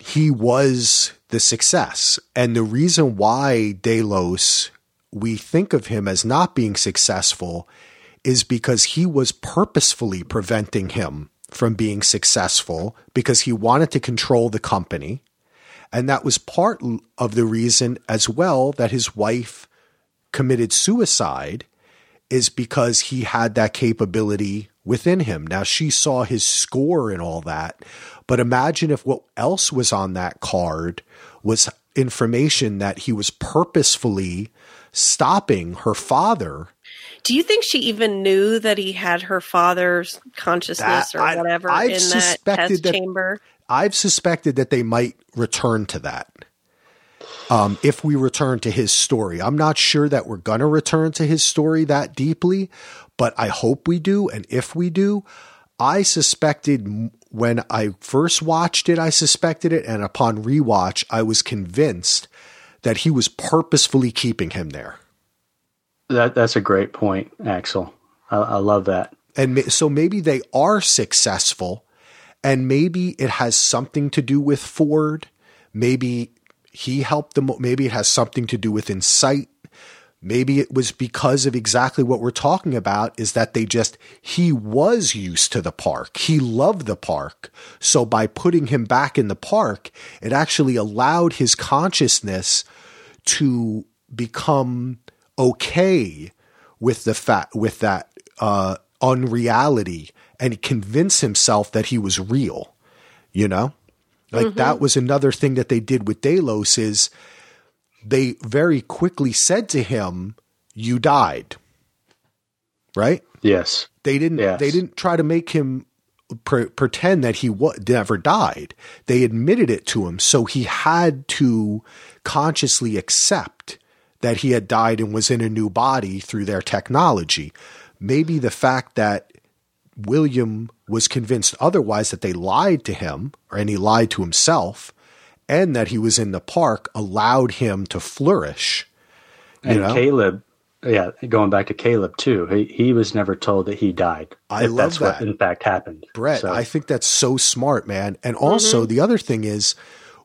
he was the success, and the reason why Delos we think of him as not being successful is because he was purposefully preventing him from being successful because he wanted to control the company. And that was part of the reason as well that his wife committed suicide is because he had that capability within him. Now she saw his score and all that, but imagine if what else was on that card was information that he was purposefully stopping her father. Do you think she even knew that he had her father's consciousness That- or whatever I've in that test that- chamber? I've suspected that they might return to that. Um, if we return to his story, I'm not sure that we're going to return to his story that deeply, but I hope we do. And if we do, I suspected when I first watched it, I suspected it. And upon rewatch, I was convinced that he was purposefully keeping him there. That that's a great point, Axel. I, I love that. And so maybe they are successful, and maybe it has something to do with Ford. Maybe he helped them. Maybe it has something to do with Incite. Maybe it was because of exactly what we're talking about is that they just, he was used to the park. He loved the park. So by putting him back in the park, it actually allowed his consciousness to become okay with the fact, with that, uh, unreality and convince himself that he was real, you know? Like that mm-hmm. was another thing that they did with Delos is they very quickly said to him, "You died." Right? Yes. They didn't. Yes. They didn't try to make him pre- pretend that he wa- never died. They admitted it to him, so he had to consciously accept that he had died and was in a new body through their technology. Maybe the fact that William was convinced otherwise that they lied to him, or and he lied to himself, and that he was in the park allowed him to flourish. You And know? Caleb, yeah, going back to Caleb too. He he was never told that he died. I love that's that. what in fact happened. Brett, So- I think that's so smart, man. And also, the other thing is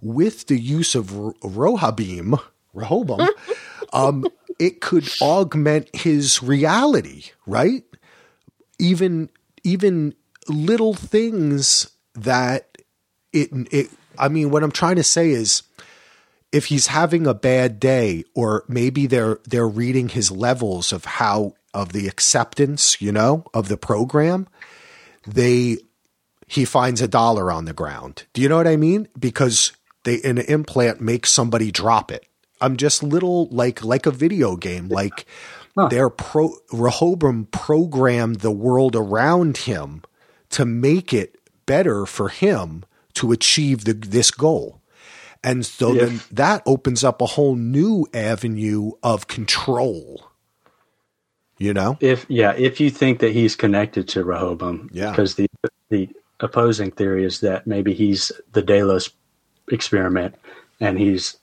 with the use of Ro- Rohabim, Rehoboam, um, it could augment his reality, right? Even even little things that it it. I mean, what I'm trying to say is, if he's having a bad day, or maybe they're they're reading his levels of how of the acceptance, you know, of the program, they he finds a dollar on the ground. Do you know what I mean? Because they an implant makes somebody drop it. I'm just little like like a video game. Like their pro Rehoboam programmed the world around him to make it better for him to achieve the, this goal. And so then that opens up a whole new avenue of control. You know? if yeah, if you think that he's connected to Rehoboam, Yeah. because the the opposing theory is that maybe he's the Delos experiment, and he's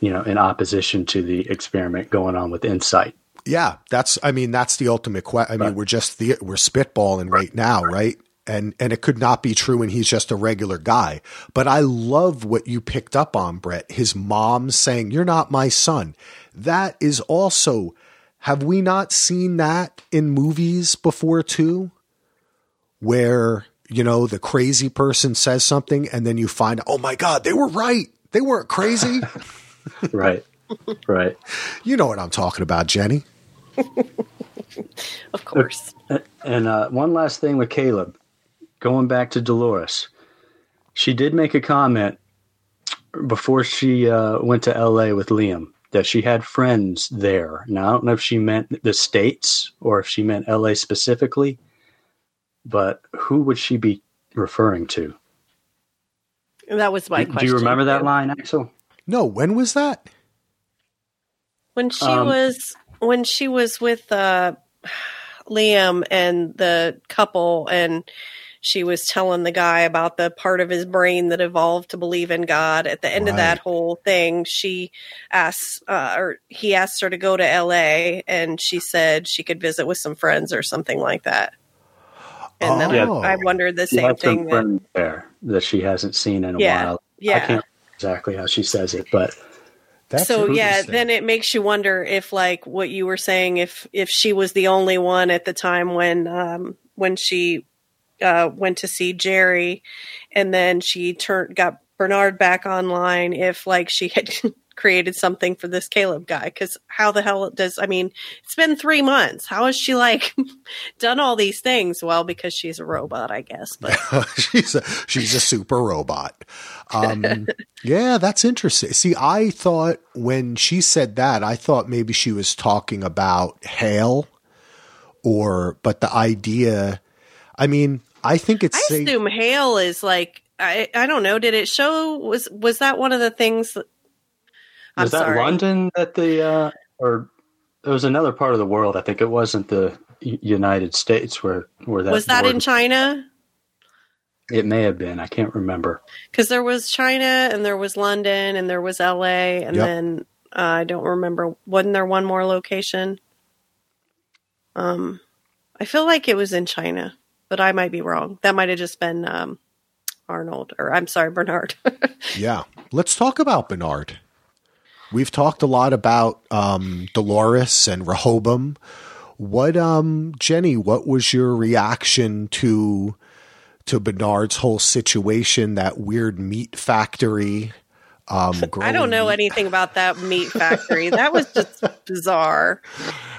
you know, in opposition to the experiment going on with Incite. Yeah, that's. I mean, that's the ultimate question. I mean, Right. we're just the we're spitballing right now, right? And and it could not be true, and he's just a regular guy. But I love what you picked up on, Brett. His mom saying, "You're not my son." That is also. Have we not seen that in movies before too? Where you know the crazy person says something, and then you find, oh my god, they were right. They weren't crazy. Right. right. you know what I'm talking about, Jenni. Of course. And uh, one last thing with Caleb, going back to Dolores, she did make a comment before she uh, went to LA with Liam that she had friends there. Now I don't know if she meant the states or if she meant LA specifically, but who would she be referring to? That was my Do question. Do you remember that line, Axel? No, when was that? when she Um, was when she was with uh Liam and the couple and she was telling the guy about the part of his brain that evolved to believe in God. At the end of that whole thing, she asked, uh, or he asked her to go to L.A. and she said she could visit with some friends or something like that. And then Oh. I, I wondered the She same thing. That, there that she hasn't seen in a Yeah, while. I yeah. can't exactly how she says it, but That's so yeah, then it makes you wonder if like what you were saying, if if she was the only one at the time when um when she uh went to see Jerry and then she turned got Bernard back online, if like she had created something for this Caleb guy. Cause how the hell does I mean, it's been three months. How has she like done all these things? Well, because she's a robot, I guess. But she's a she's a super robot. Um, yeah, that's interesting. See, I thought when she said that, I thought maybe she was talking about Hale, or but the idea. I mean, I think it's I safe- assume Hale is like I I don't know. Did it show was was that one of the things? That, I'm was that sorry. London that the uh, or it was another part of the world? I think it wasn't the United States where where that was that in China? It may have been. I can't remember. Because there was China and there was London and there was L.A. and Yep. then uh, I don't remember. Wasn't there one more location? Um, I feel like it was in China, but I might be wrong. That might have just been um, Arnold, or I'm sorry, Bernard. Yeah. Let's talk about Bernard. We've talked a lot about um, Dolores and Rehoboam. What, um, Jenni, what was your reaction to to Bernard's whole situation, that weird meat factory? Um, I don't know growing- anything about that meat factory. that was just bizarre.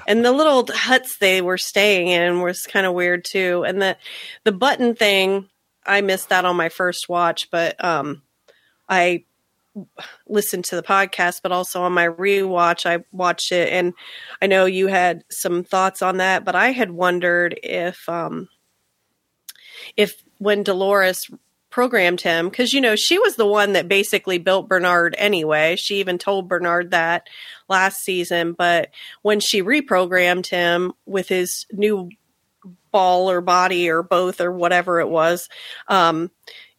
And the little huts they were staying in was kind of weird too. And the the button thing, I missed that on my first watch, but um I listened to the podcast, but also on my rewatch, I watched it, and I know you had some thoughts on that, but I had wondered if um if when Dolores programmed him because you know she was the one that basically built Bernard anyway. She even told Bernard that last season, but when she reprogrammed him with his new ball or body or both or whatever it was, um,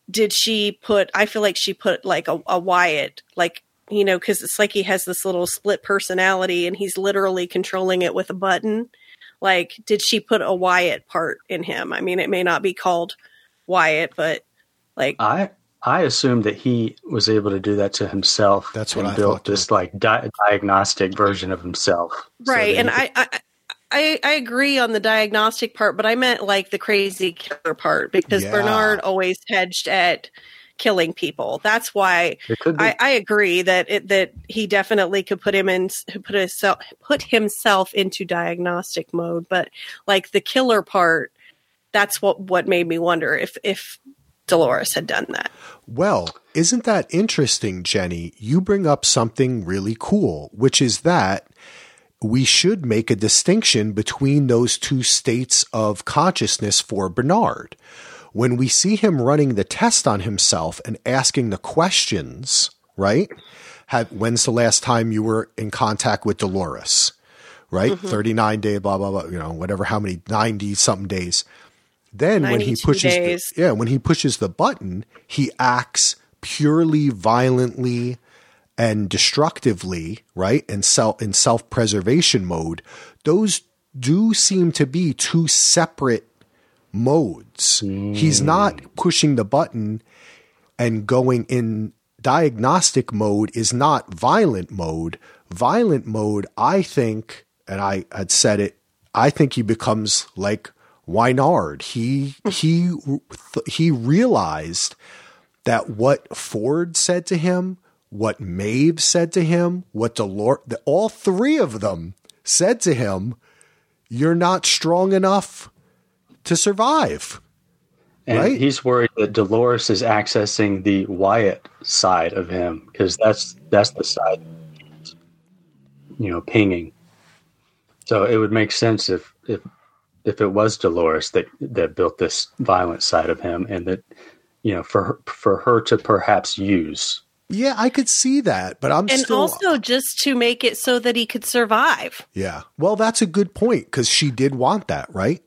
did she put? I feel like she put like a, a Wyatt, like you know, because it's like he has this little split personality and he's literally controlling it with a button. Like, did she put a Wyatt part in him? I mean, it may not be called Wyatt, but like I I assumed that he was able to do that to himself. That's what and I built thought, too. this like di- diagnostic version of himself. right that and he I, I I, I agree on the diagnostic part, but I meant like the crazy killer part because Yeah. Bernard always hedged at killing people. That's why could- it could be. I, I agree that it, that he definitely could put him in put himself put himself into diagnostic mode. But like the killer part, that's what what made me wonder if if Dolores had done that. Well, isn't that interesting, Jenni? You bring up something really cool, which is that we should make a distinction between those two states of consciousness for Bernard. When we see him running the test on himself and asking the questions, right? Have, when's the last time you were in contact with Dolores? Right? Mm-hmm. 39 day, blah, blah, blah, you know, whatever, how many, 90 something days. Then when he 92 pushes, the, yeah, when he pushes the button, he acts purely violently and destructively, right? And self in self-preservation mode, those do seem to be two separate modes. He's not mm. pushing the button and going in diagnostic mode is not violent mode. Violent mode, I think, and I had said it, I think he becomes like Wynard. He he he realized that what Ford said to him, what Maeve said to him, what Dolores, all three of them said to him, you're not strong enough to survive. And Right. he's worried that Dolores is accessing the Wyatt side of him because that's that's the side, you know, pinging. So it would make sense if if if it was Dolores that that built this violent side of him, and that you know for her, for her to perhaps use. Yeah, I could see that, but I'm And still also just to make it so that he could survive. Yeah. Well, that's a good point because she did want that, right?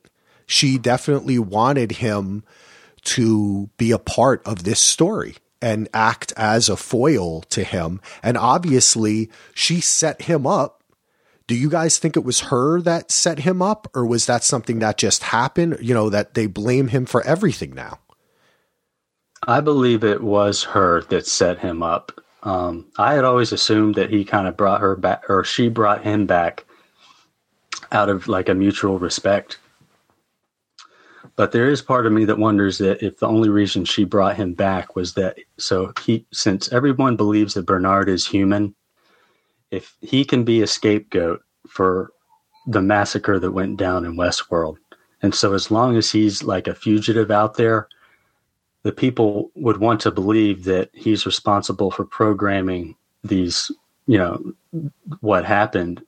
She definitely wanted him to be a part of this story and act as a foil to him. And obviously, she set him up. Do you guys think it was her that set him up, or was that something that just happened? You know, that they blame him for everything now? I believe it was her that set him up. Um, I had always assumed that he kind of brought her back, or she brought him back out of like a mutual respect. But there is part of me that wonders that if the only reason she brought him back was that so he, since everyone believes that Bernard is human, if he can be a scapegoat for the massacre that went down in Westworld, and so as long as he's like a fugitive out there, the people would want to believe that he's responsible for programming these, you know, what happened,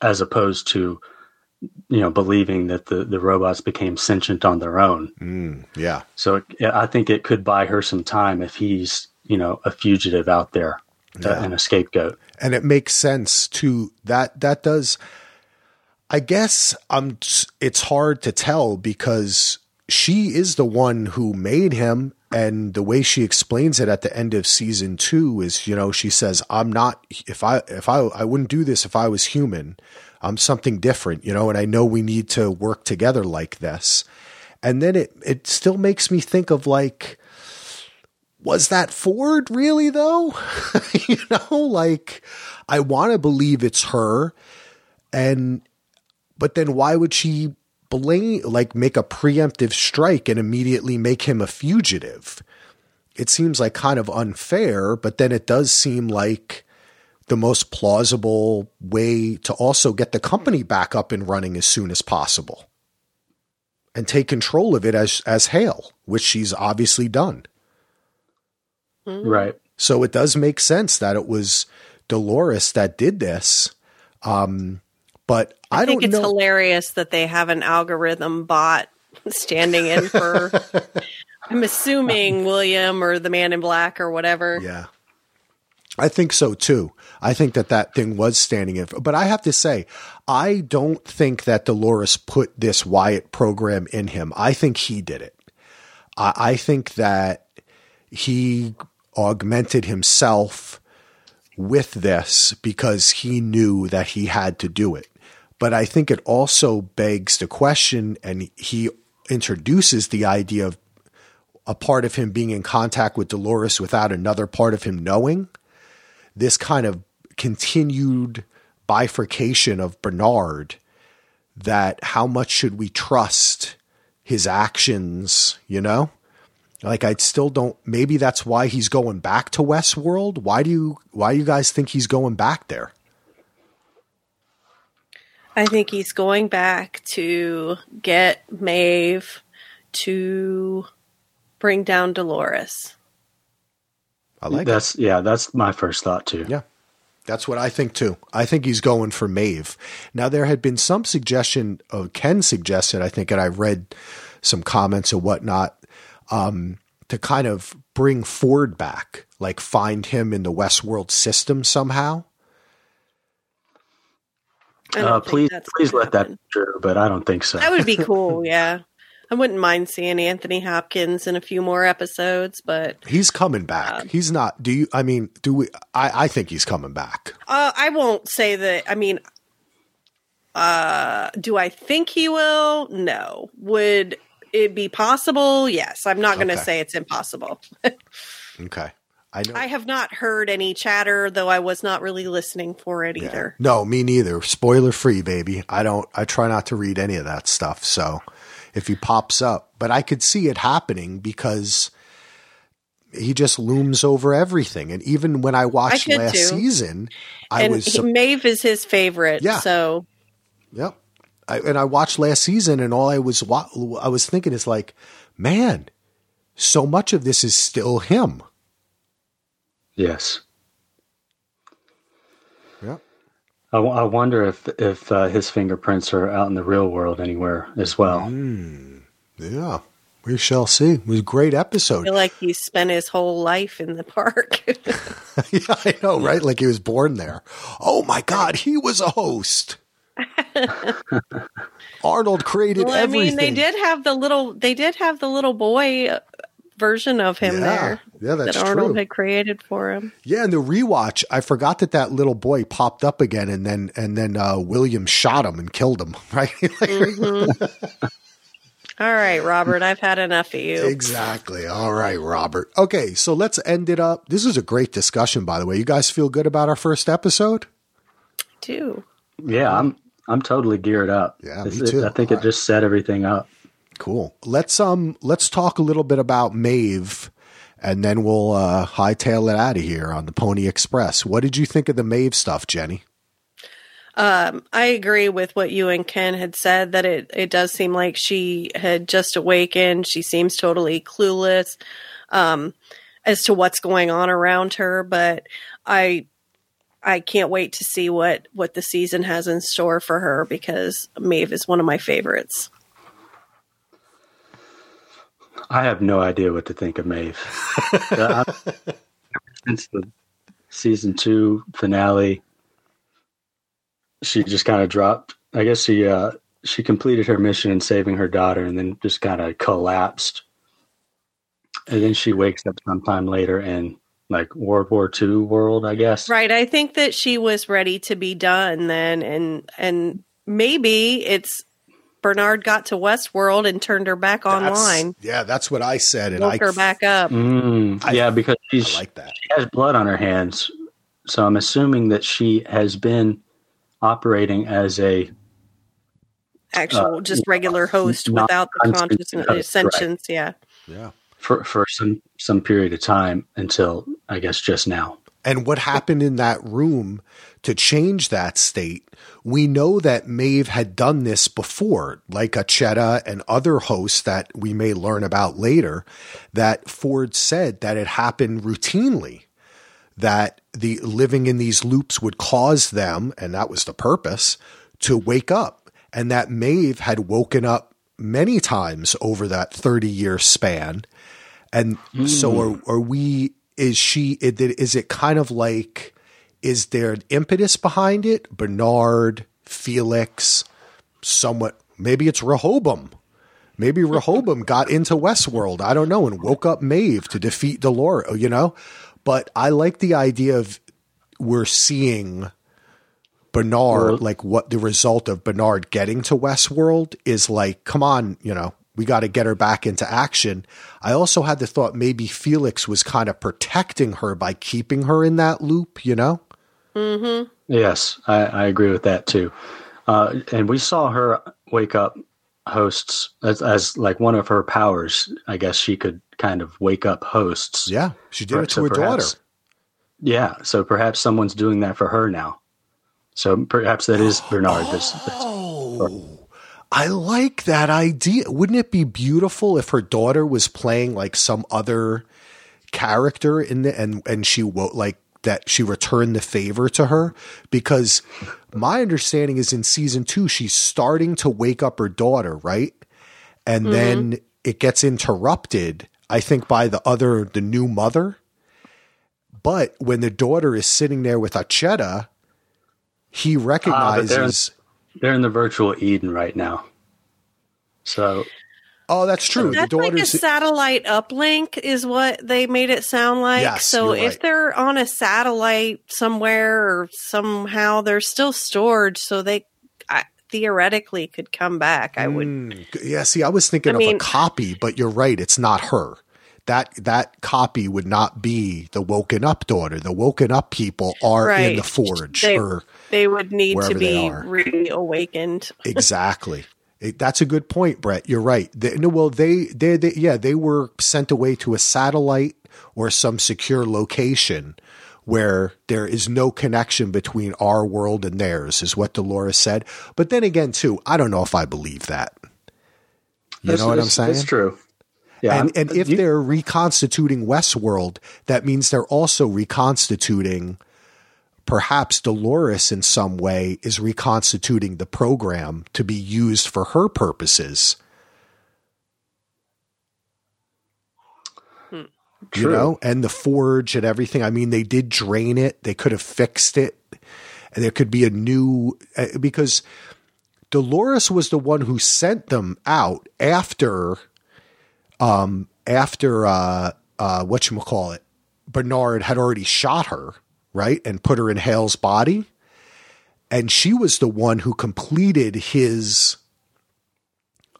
as opposed to, you know, believing that the, the robots became sentient on their own. Mm, yeah. So it, I think it could buy her some time if he's, you know, a fugitive out there uh, Yeah. and a scapegoat. and it makes sense to that that does i guess i'm it's hard to tell because she is the one who made him and the way she explains it at the end of season 2 is you know she says i'm not if i if i i wouldn't do this if i was human i'm something different you know and i know we need to work together like this and then it it still makes me think of like was that Ford really though? you know, like I want to believe it's her and but then why would she blame like make a preemptive strike and immediately make him a fugitive? It seems like kind of unfair, but then it does seem like the most plausible way to also get the company back up and running as soon as possible and take control of it as as Hale, which she's obviously done. Right. So it does make sense that it was Dolores that did this. Um, but I, I, think don't it's know. hilarious that they have an algorithm bot standing in for. I'm assuming William or the Man in Black or whatever. Yeah. I think so too. I think that that thing was standing in, For, but I have to say, I don't think that Dolores put this Wyatt program in him. I think he did it. I, I think that he augmented himself with this because he knew that he had to do it. But I think it also begs the question, and he introduces the idea of a part of him being in contact with Dolores without another part of him knowing. This kind of continued bifurcation of Bernard that how much should we trust his actions, you know? Like I still don't maybe that's why he's going back to Westworld. Why do you why do you guys think he's going back there? I think he's going back to get Maeve to bring down Dolores. I like it. that's yeah, that's my first thought too. Yeah. That's what I think too. I think he's going for Maeve. Now there had been some suggestion of Ken suggested, I think, and I read some comments and whatnot, um, to kind of bring Ford back, like find him in the Westworld system somehow. I don't Uh, please, please gonna let that happen. be true, but I don't think so. That would be cool. Yeah. I wouldn't mind seeing Anthony Hopkins in a few more episodes, but He's coming back. he's not. Do you? I mean, do we? I, I think he's coming back. uh, I won't say that. I mean, uh, do I think he will? No. Would it be possible? Yes. I'm not going to Okay. say it's impossible. Okay. I know. I have not heard any chatter, though I was not really listening for it Yeah. either. No, me neither. Spoiler free, baby. I don't. I try not to read any of that stuff. So if he pops up, but I could see it happening because he just looms over everything. And even when I watched could last too. season, I and was he, Maeve is his favorite. Yeah. So Yep. I, and I watched last season, and all I was wa- I was thinking is like, man, so much of this is still him. Yes. Yep. I, w- I wonder if if uh, his fingerprints are out in the real world anywhere as well. Mm. Yeah. We shall see. It was a great I episode. feel like he spent his whole life in the park. yeah, I know, right? Like he was born there. Oh my God, he was a host. Arnold created well, I everything. mean, they did have the little. They did have the little boy uh, version of him Yeah. there. Yeah, that's that Arnold true. had created for him. Yeah, in the rewatch, I forgot that that little boy popped up again, and then and then uh, William shot him and killed him. Right? Mm-hmm. All right, Robert, I've had enough of you. Exactly. All right, Robert. Okay, so let's end it up. This is a great discussion, by the way. You guys feel good about our first episode? Too. Yeah, I'm I'm totally geared up. Yeah, It's- me too. I think it just set everything up. Cool. Let's um let's talk a little bit about Maeve, and then we'll uh, hightail it out of here on the Pony Express. What did you think of the Maeve stuff, Jenni? Um, I agree with what you and Ken had said that it, it does seem like she had just awakened. She seems totally clueless um, as to what's going on around her, but I I can't wait to see what what the season has in store for her because Maeve is one of my favorites. I have no idea what to think of Maeve. Uh, Since the season two finale, she just kind of dropped. I guess she uh, she completed her mission in saving her daughter, and then just kind of collapsed. And then she wakes up sometime later in like World War II world, I guess. Right. I think that she was ready to be done then and and maybe it's Bernard got to Westworld and turned her back online. That's- yeah, that's what I said, and Woke I her back up. Mm, I- yeah, because she's I like that. she has blood on her hands, so I'm assuming that she has been operating as a Actual, uh, just regular host without the conscious consciousness, host, right. Yeah. Yeah. for for some some period of time until I guess just now. and what happened in that room to change that state. We know that Maeve had done this before, like Akecheta and other hosts that we may learn about later, that Ford said that it happened routinely, that the living in these loops would cause them, and that was the purpose, to wake up. And that Maeve had woken up many times over that 30 year span. And so hmm. are, are we, is she, is it- is it kind of like, is there an impetus behind it? Bernard, Felix, somewhat, maybe it's Rehoboam. Maybe Rehoboam got into Westworld, I don't know, and woke up Maeve to defeat Dolores, you know? But I like the idea of we're seeing Bernard, Well- like what the result of Bernard getting to Westworld is like, come on, you know, we got to get her back into action. I also had the thought maybe Felix was kind of protecting her by keeping her in that loop, you know? Yes, I, I agree with that too. Uh, and we saw her wake up hosts as, as like one of her powers. I guess she could kind of wake up hosts. Yeah, she did it to so her daughter. Yeah, so perhaps someone's doing that for her now. So perhaps that is Bernard. That's, that's, Oh, I like that idea. Wouldn't it be beautiful if her daughter was playing like some other character in the and and she wo- like that she returned the favor to her because my understanding is in season 2 she's starting to wake up her daughter, right? And then it gets interrupted I think by the other the new mother. But when the daughter is sitting there with Akecheta, he Ah, they're- recognizes they're in the virtual Eden right now. So Oh, that's true. That's the like a satellite uplink, is what they made it sound like. Yes, so you're if they're on a satellite somewhere or somehow, they're still stored. So they I, theoretically could come back. I would. Mm, yeah, see, I was thinking I of a copy, but you're right. It's not her. That that copy would not be the woken up daughter. The woken up people are in the forge. They- or They would need to be reawakened. exactly. That's a good point, Brett. You're right. They, no, well, they, they, they, yeah, they were sent away to a satellite or some secure location where there is no connection between our world and theirs, is what Dolores said. But then again, too, I don't know if I believe that. You That's- know what I'm saying? It's true. Yeah, and and uh, if you- they're reconstituting Westworld, that means they're also reconstituting. Perhaps Dolores, in some way, is reconstituting the program to be used for her purposes. You know, and the forge and everything. I mean, they did drain it. They could have fixed it. And there could be a new uh, because Dolores was the one who sent them out after um after uh uh what you call it Bernard had already shot her, right? And put her in Hale's body. And she was the one who completed his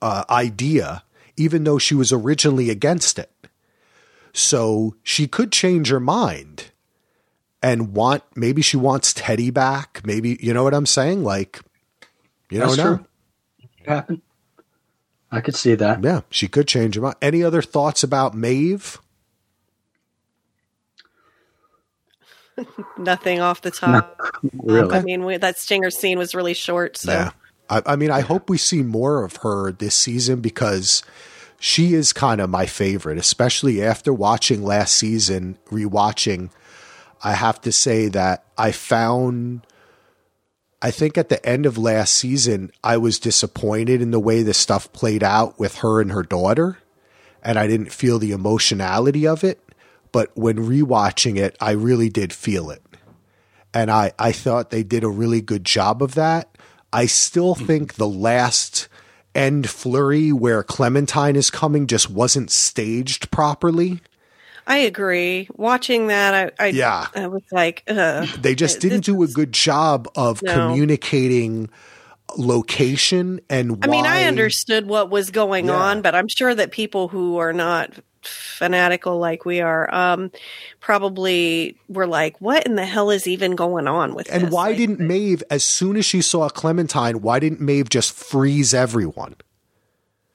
uh idea even though she was originally against it. So she could change her mind and want maybe she wants Teddy back. Maybe you know what I'm saying? Like you That's don't know. true. It happened. I could see that. Yeah, she could change her mind. Any other thoughts about Maeve? Nothing off the top. Really. I mean, we, that stinger scene was really short. So Yeah. I, I mean, I hope we see more of her this season because she is kind of my favorite, especially after watching last season, rewatching. I have to say that I found, I think at the end of last season, I was disappointed in the way the stuff played out with her and her daughter, and I didn't feel the emotionality of it. But when rewatching it, I really did feel it and I, I thought they did a really good job of that. I still hmm. think the last end flurry where Clementine is coming just wasn't staged properly. I agree. Watching that, I, I Yeah. I was like, Ugh. They just didn't do a good job of No. communicating location and I mean, I understood what was going Yeah. on, but I'm sure that people who are not fanatical like we are um probably were like what in the hell is even going on with And this? why Like, didn't Maeve, as soon as she saw Clementine, why didn't Maeve just freeze everyone?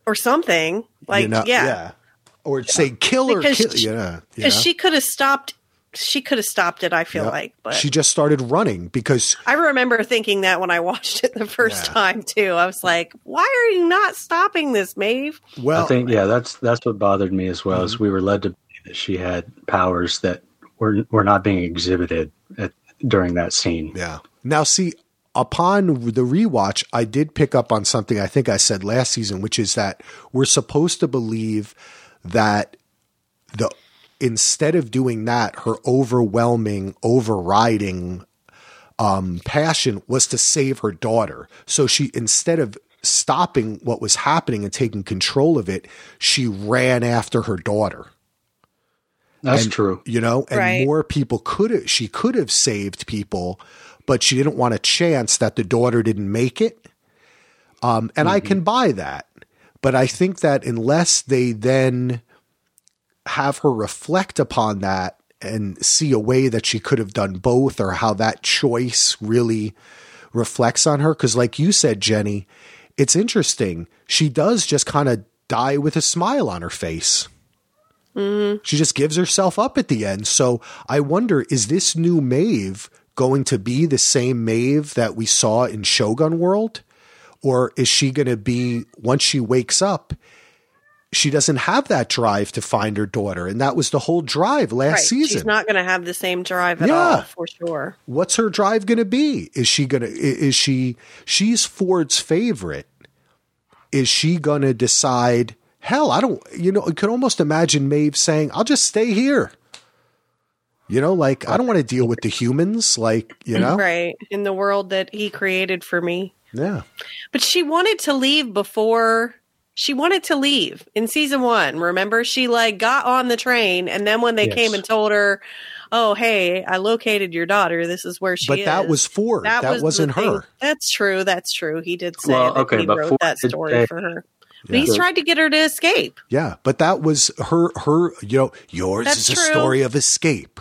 or something like You know- yeah, Or say kill her, Because kill, she- yeah, because know? she could have stopped she could have stopped it i feel Yep. like but she just started running because i remember thinking that when i watched it the first Yeah. time too i was like why are you not stopping this maeve well, I think yeah, that's that's what bothered me as well. Mm-hmm. Is we were led to believe that she had powers that were were not being exhibited at, during that scene. Yeah. Now, see, upon the rewatch, I did pick up on something I think I said last season, which is that we're supposed to believe that the instead of doing that, her overwhelming, overriding um, passion was to save her daughter. So she instead of stopping what was happening and taking control of it, she ran after her daughter That's and, true. You know, and Right. more people could have, she could have saved people, but she didn't want a chance that the daughter didn't make it. Um, and I can buy that. But I think that unless they then have her reflect upon that and see a way that she could have done both or how that choice really reflects on her. Cause like you said, Jenni, it's interesting. She does just kind of die with a smile on her face. Mm-hmm. She just gives herself up at the end. So I wonder, is this new Maeve going to be the same Maeve that we saw in Shogun World? Or is she going to be, once she wakes up, she doesn't have that drive to find her daughter. And that was the whole drive last right season. she's not going to have the same drive at Yeah. all for sure What's her drive going to be? Is she going to, is she, she's Ford's favorite. Is she going to decide, hell, I don't, you know, I could almost imagine Maeve saying, I'll just stay here. You know, like, I don't want to deal with the humans. Like, you know? right in the world that he created for me Yeah. but she wanted to leave before she wanted to leave in season one. Remember, she like got on the train, and then when they Yes. came and told her, "Oh, hey, I located your daughter. This is where she is. but is." that was Ford. That, was wasn't her. That's true. That's true. He did say Well, that okay, he but wrote Ford that story say- for her. But Yeah. he's tried to get her to escape. Yeah, but that was her. Her, you know, yours That's is a true. story of escape.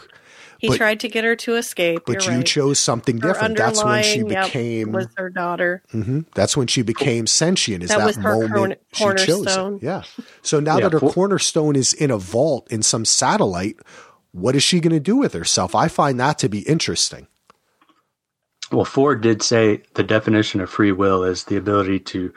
He But- tried to get her to escape. But You're right. chose something Her different. That's when she underlying, yep, became. was her daughter. Mhm. That's when she became sentient. Is That that, was her moment corn- she chose it? Yeah. So now Yeah, that her for- cornerstone is in a vault in some satellite, what is she going to do with herself? I find that to be interesting. Well, Ford did say the definition of free will is the ability to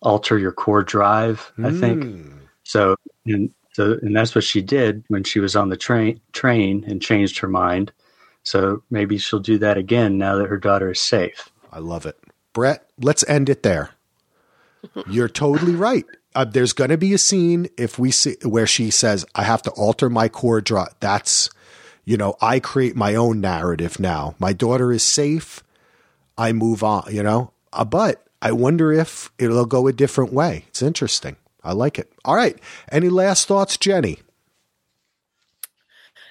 alter your core drive. I think Mm. so, and so, and that's what she did when she was on the train train and changed her mind. So maybe she'll do that again now that her daughter is safe. I love it. Brett, let's end it there. You're totally right. Uh, there's going to be a scene if we see where she says, "I have to alter my core draw." That's, you know, I create my own narrative now. My daughter is safe. I move on. You know, uh, but I wonder if it'll go a different way. It's interesting. I like it. All right. Any last thoughts, Jenni?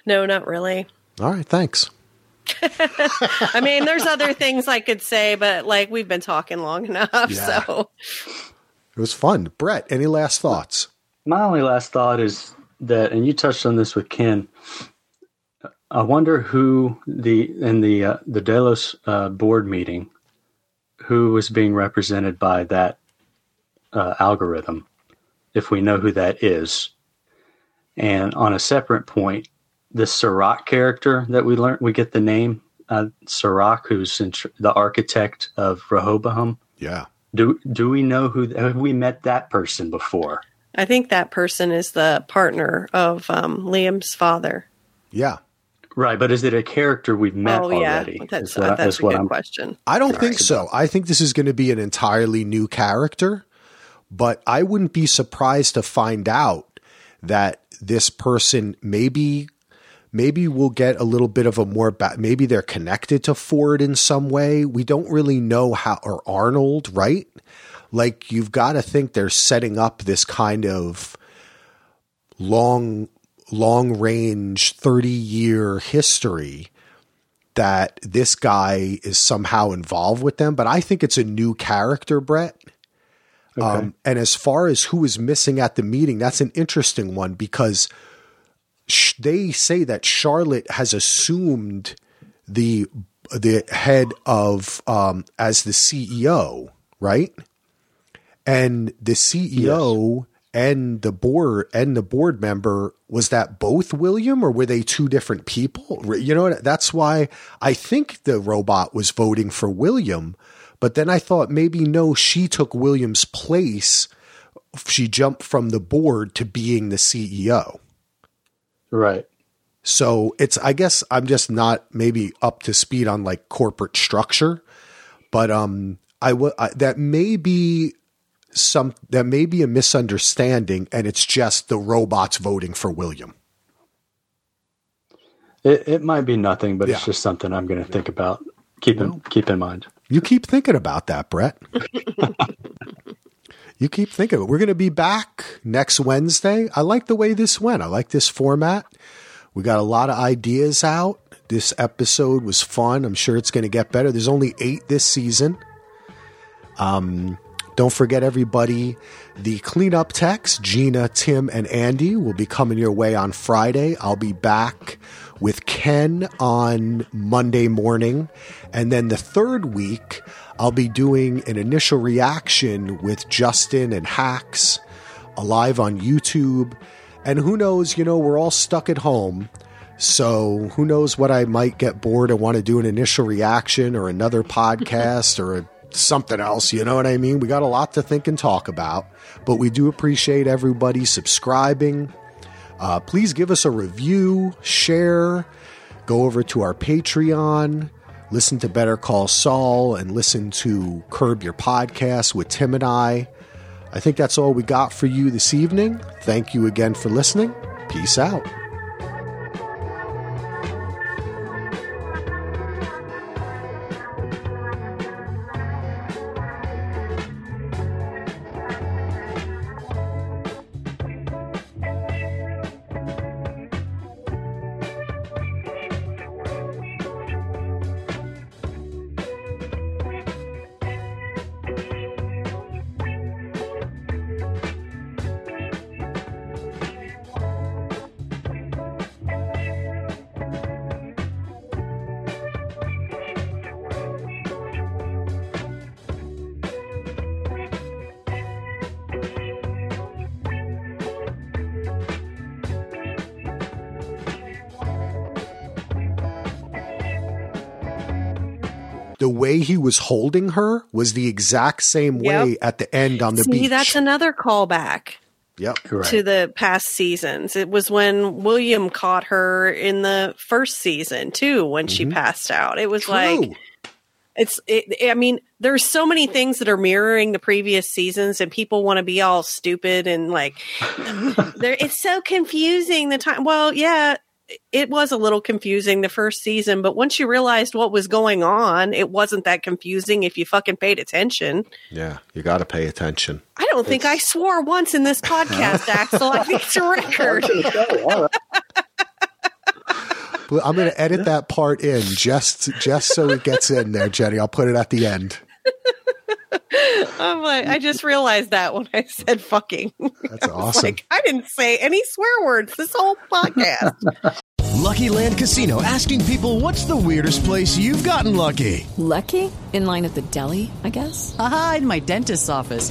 No, not really. All right. Thanks. I mean, there's other things I could say, but like we've been talking long enough. Yeah. So It was fun. Brett, any last thoughts? My only last thought is that, and you touched on this with Ken. I wonder who the in the uh, the Delos uh, board meeting, who was being represented by that uh, algorithm, if we know who that is. And on a separate point, the Serac character that we learned, we get the name uh, Serac, who's in tr- the architect of Rehoboam. Yeah. Do do we know who? Have we met that person before? I think that person is the partner of um, Liam's father. Yeah. Right, but is it a character we've met oh yeah, already? that's Is what- that's is a what good I'm- question. I don't think so. I think this is going to be an entirely new character, but I wouldn't be surprised to find out that this person maybe maybe we'll get a little bit of a more ba- maybe they're connected to Ford in some way. We don't really know how or Arnold, right? Like you've got to think they're setting up this kind of long long range 30 year history that this guy is somehow involved with them, but I think it's a new character, Brett. Um, and as far as who is missing at the meeting, that's an interesting one because sh- they say that Charlotte has assumed the the head of um, as the CEO, right? And the CEO and the board and the board member was that both William or were they two different people? You know, that's why I think the robot was voting for William, but then I thought maybe no, she took William's place. She jumped from the board to being the CEO. Right. So it's, I guess I'm just not maybe up to speed on like corporate structure, but um, I will, that may be some, that may be a misunderstanding and it's just the robots voting for William. It, it might be nothing, but Yeah. it's just something I'm going to think about. Keep in, keep in mind. You keep thinking about that, Brett. you keep thinking it. We're going to be back next Wednesday. I like the way this went. I like this format. We got a lot of ideas out. This episode was fun. I'm sure it's going to get better. There's only eight this season. Um, don't forget, everybody, the Cleanup Techs, Gina, Timm, and Andy will be coming your way on Friday. I'll be back with Ken on Monday morning. And then the third week, I'll be doing an initial reaction with Justin and Hacks live on YouTube. And who knows, you know, we're all stuck at home. So who knows what I might get bored and want to do an initial reaction or another podcast or a, something else. You know what I mean? We got a lot to think and talk about, but we do appreciate everybody subscribing. Uh, please give us a review, share, go over to our Patreon, listen to Better Call Saul, and listen to Curb Your Podcast with Tim and I. I think that's all we got for you this evening. Thank you again for listening. Peace out. Was holding her was the exact same Yep. way at the end on the See, beach. that's another callback yep. Right. to the past seasons. It was when William caught her in the first season too, when she passed out. It was like Mm-hmm. It's. It, I mean, there's so many things that are mirroring the previous seasons, and people want to be all stupid and like, there. It's so confusing. The time. Well, yeah. It was a little confusing the first season, but once you realized what was going on, it wasn't that confusing if you fucking paid attention. Yeah, you got to pay attention. I don't think I swore once in this podcast, Axel. I think it's a record. I'm going to edit that part in just just so it gets in there, Jenni. I'll put it at the end. I'm like, I just realized that when I said fucking. That's I awesome. Like, I didn't say any swear words this whole podcast. Lucky Land Casino asking people what's the weirdest place you've gotten lucky? Lucky? In line at the deli, I guess? Aha, in my dentist's office.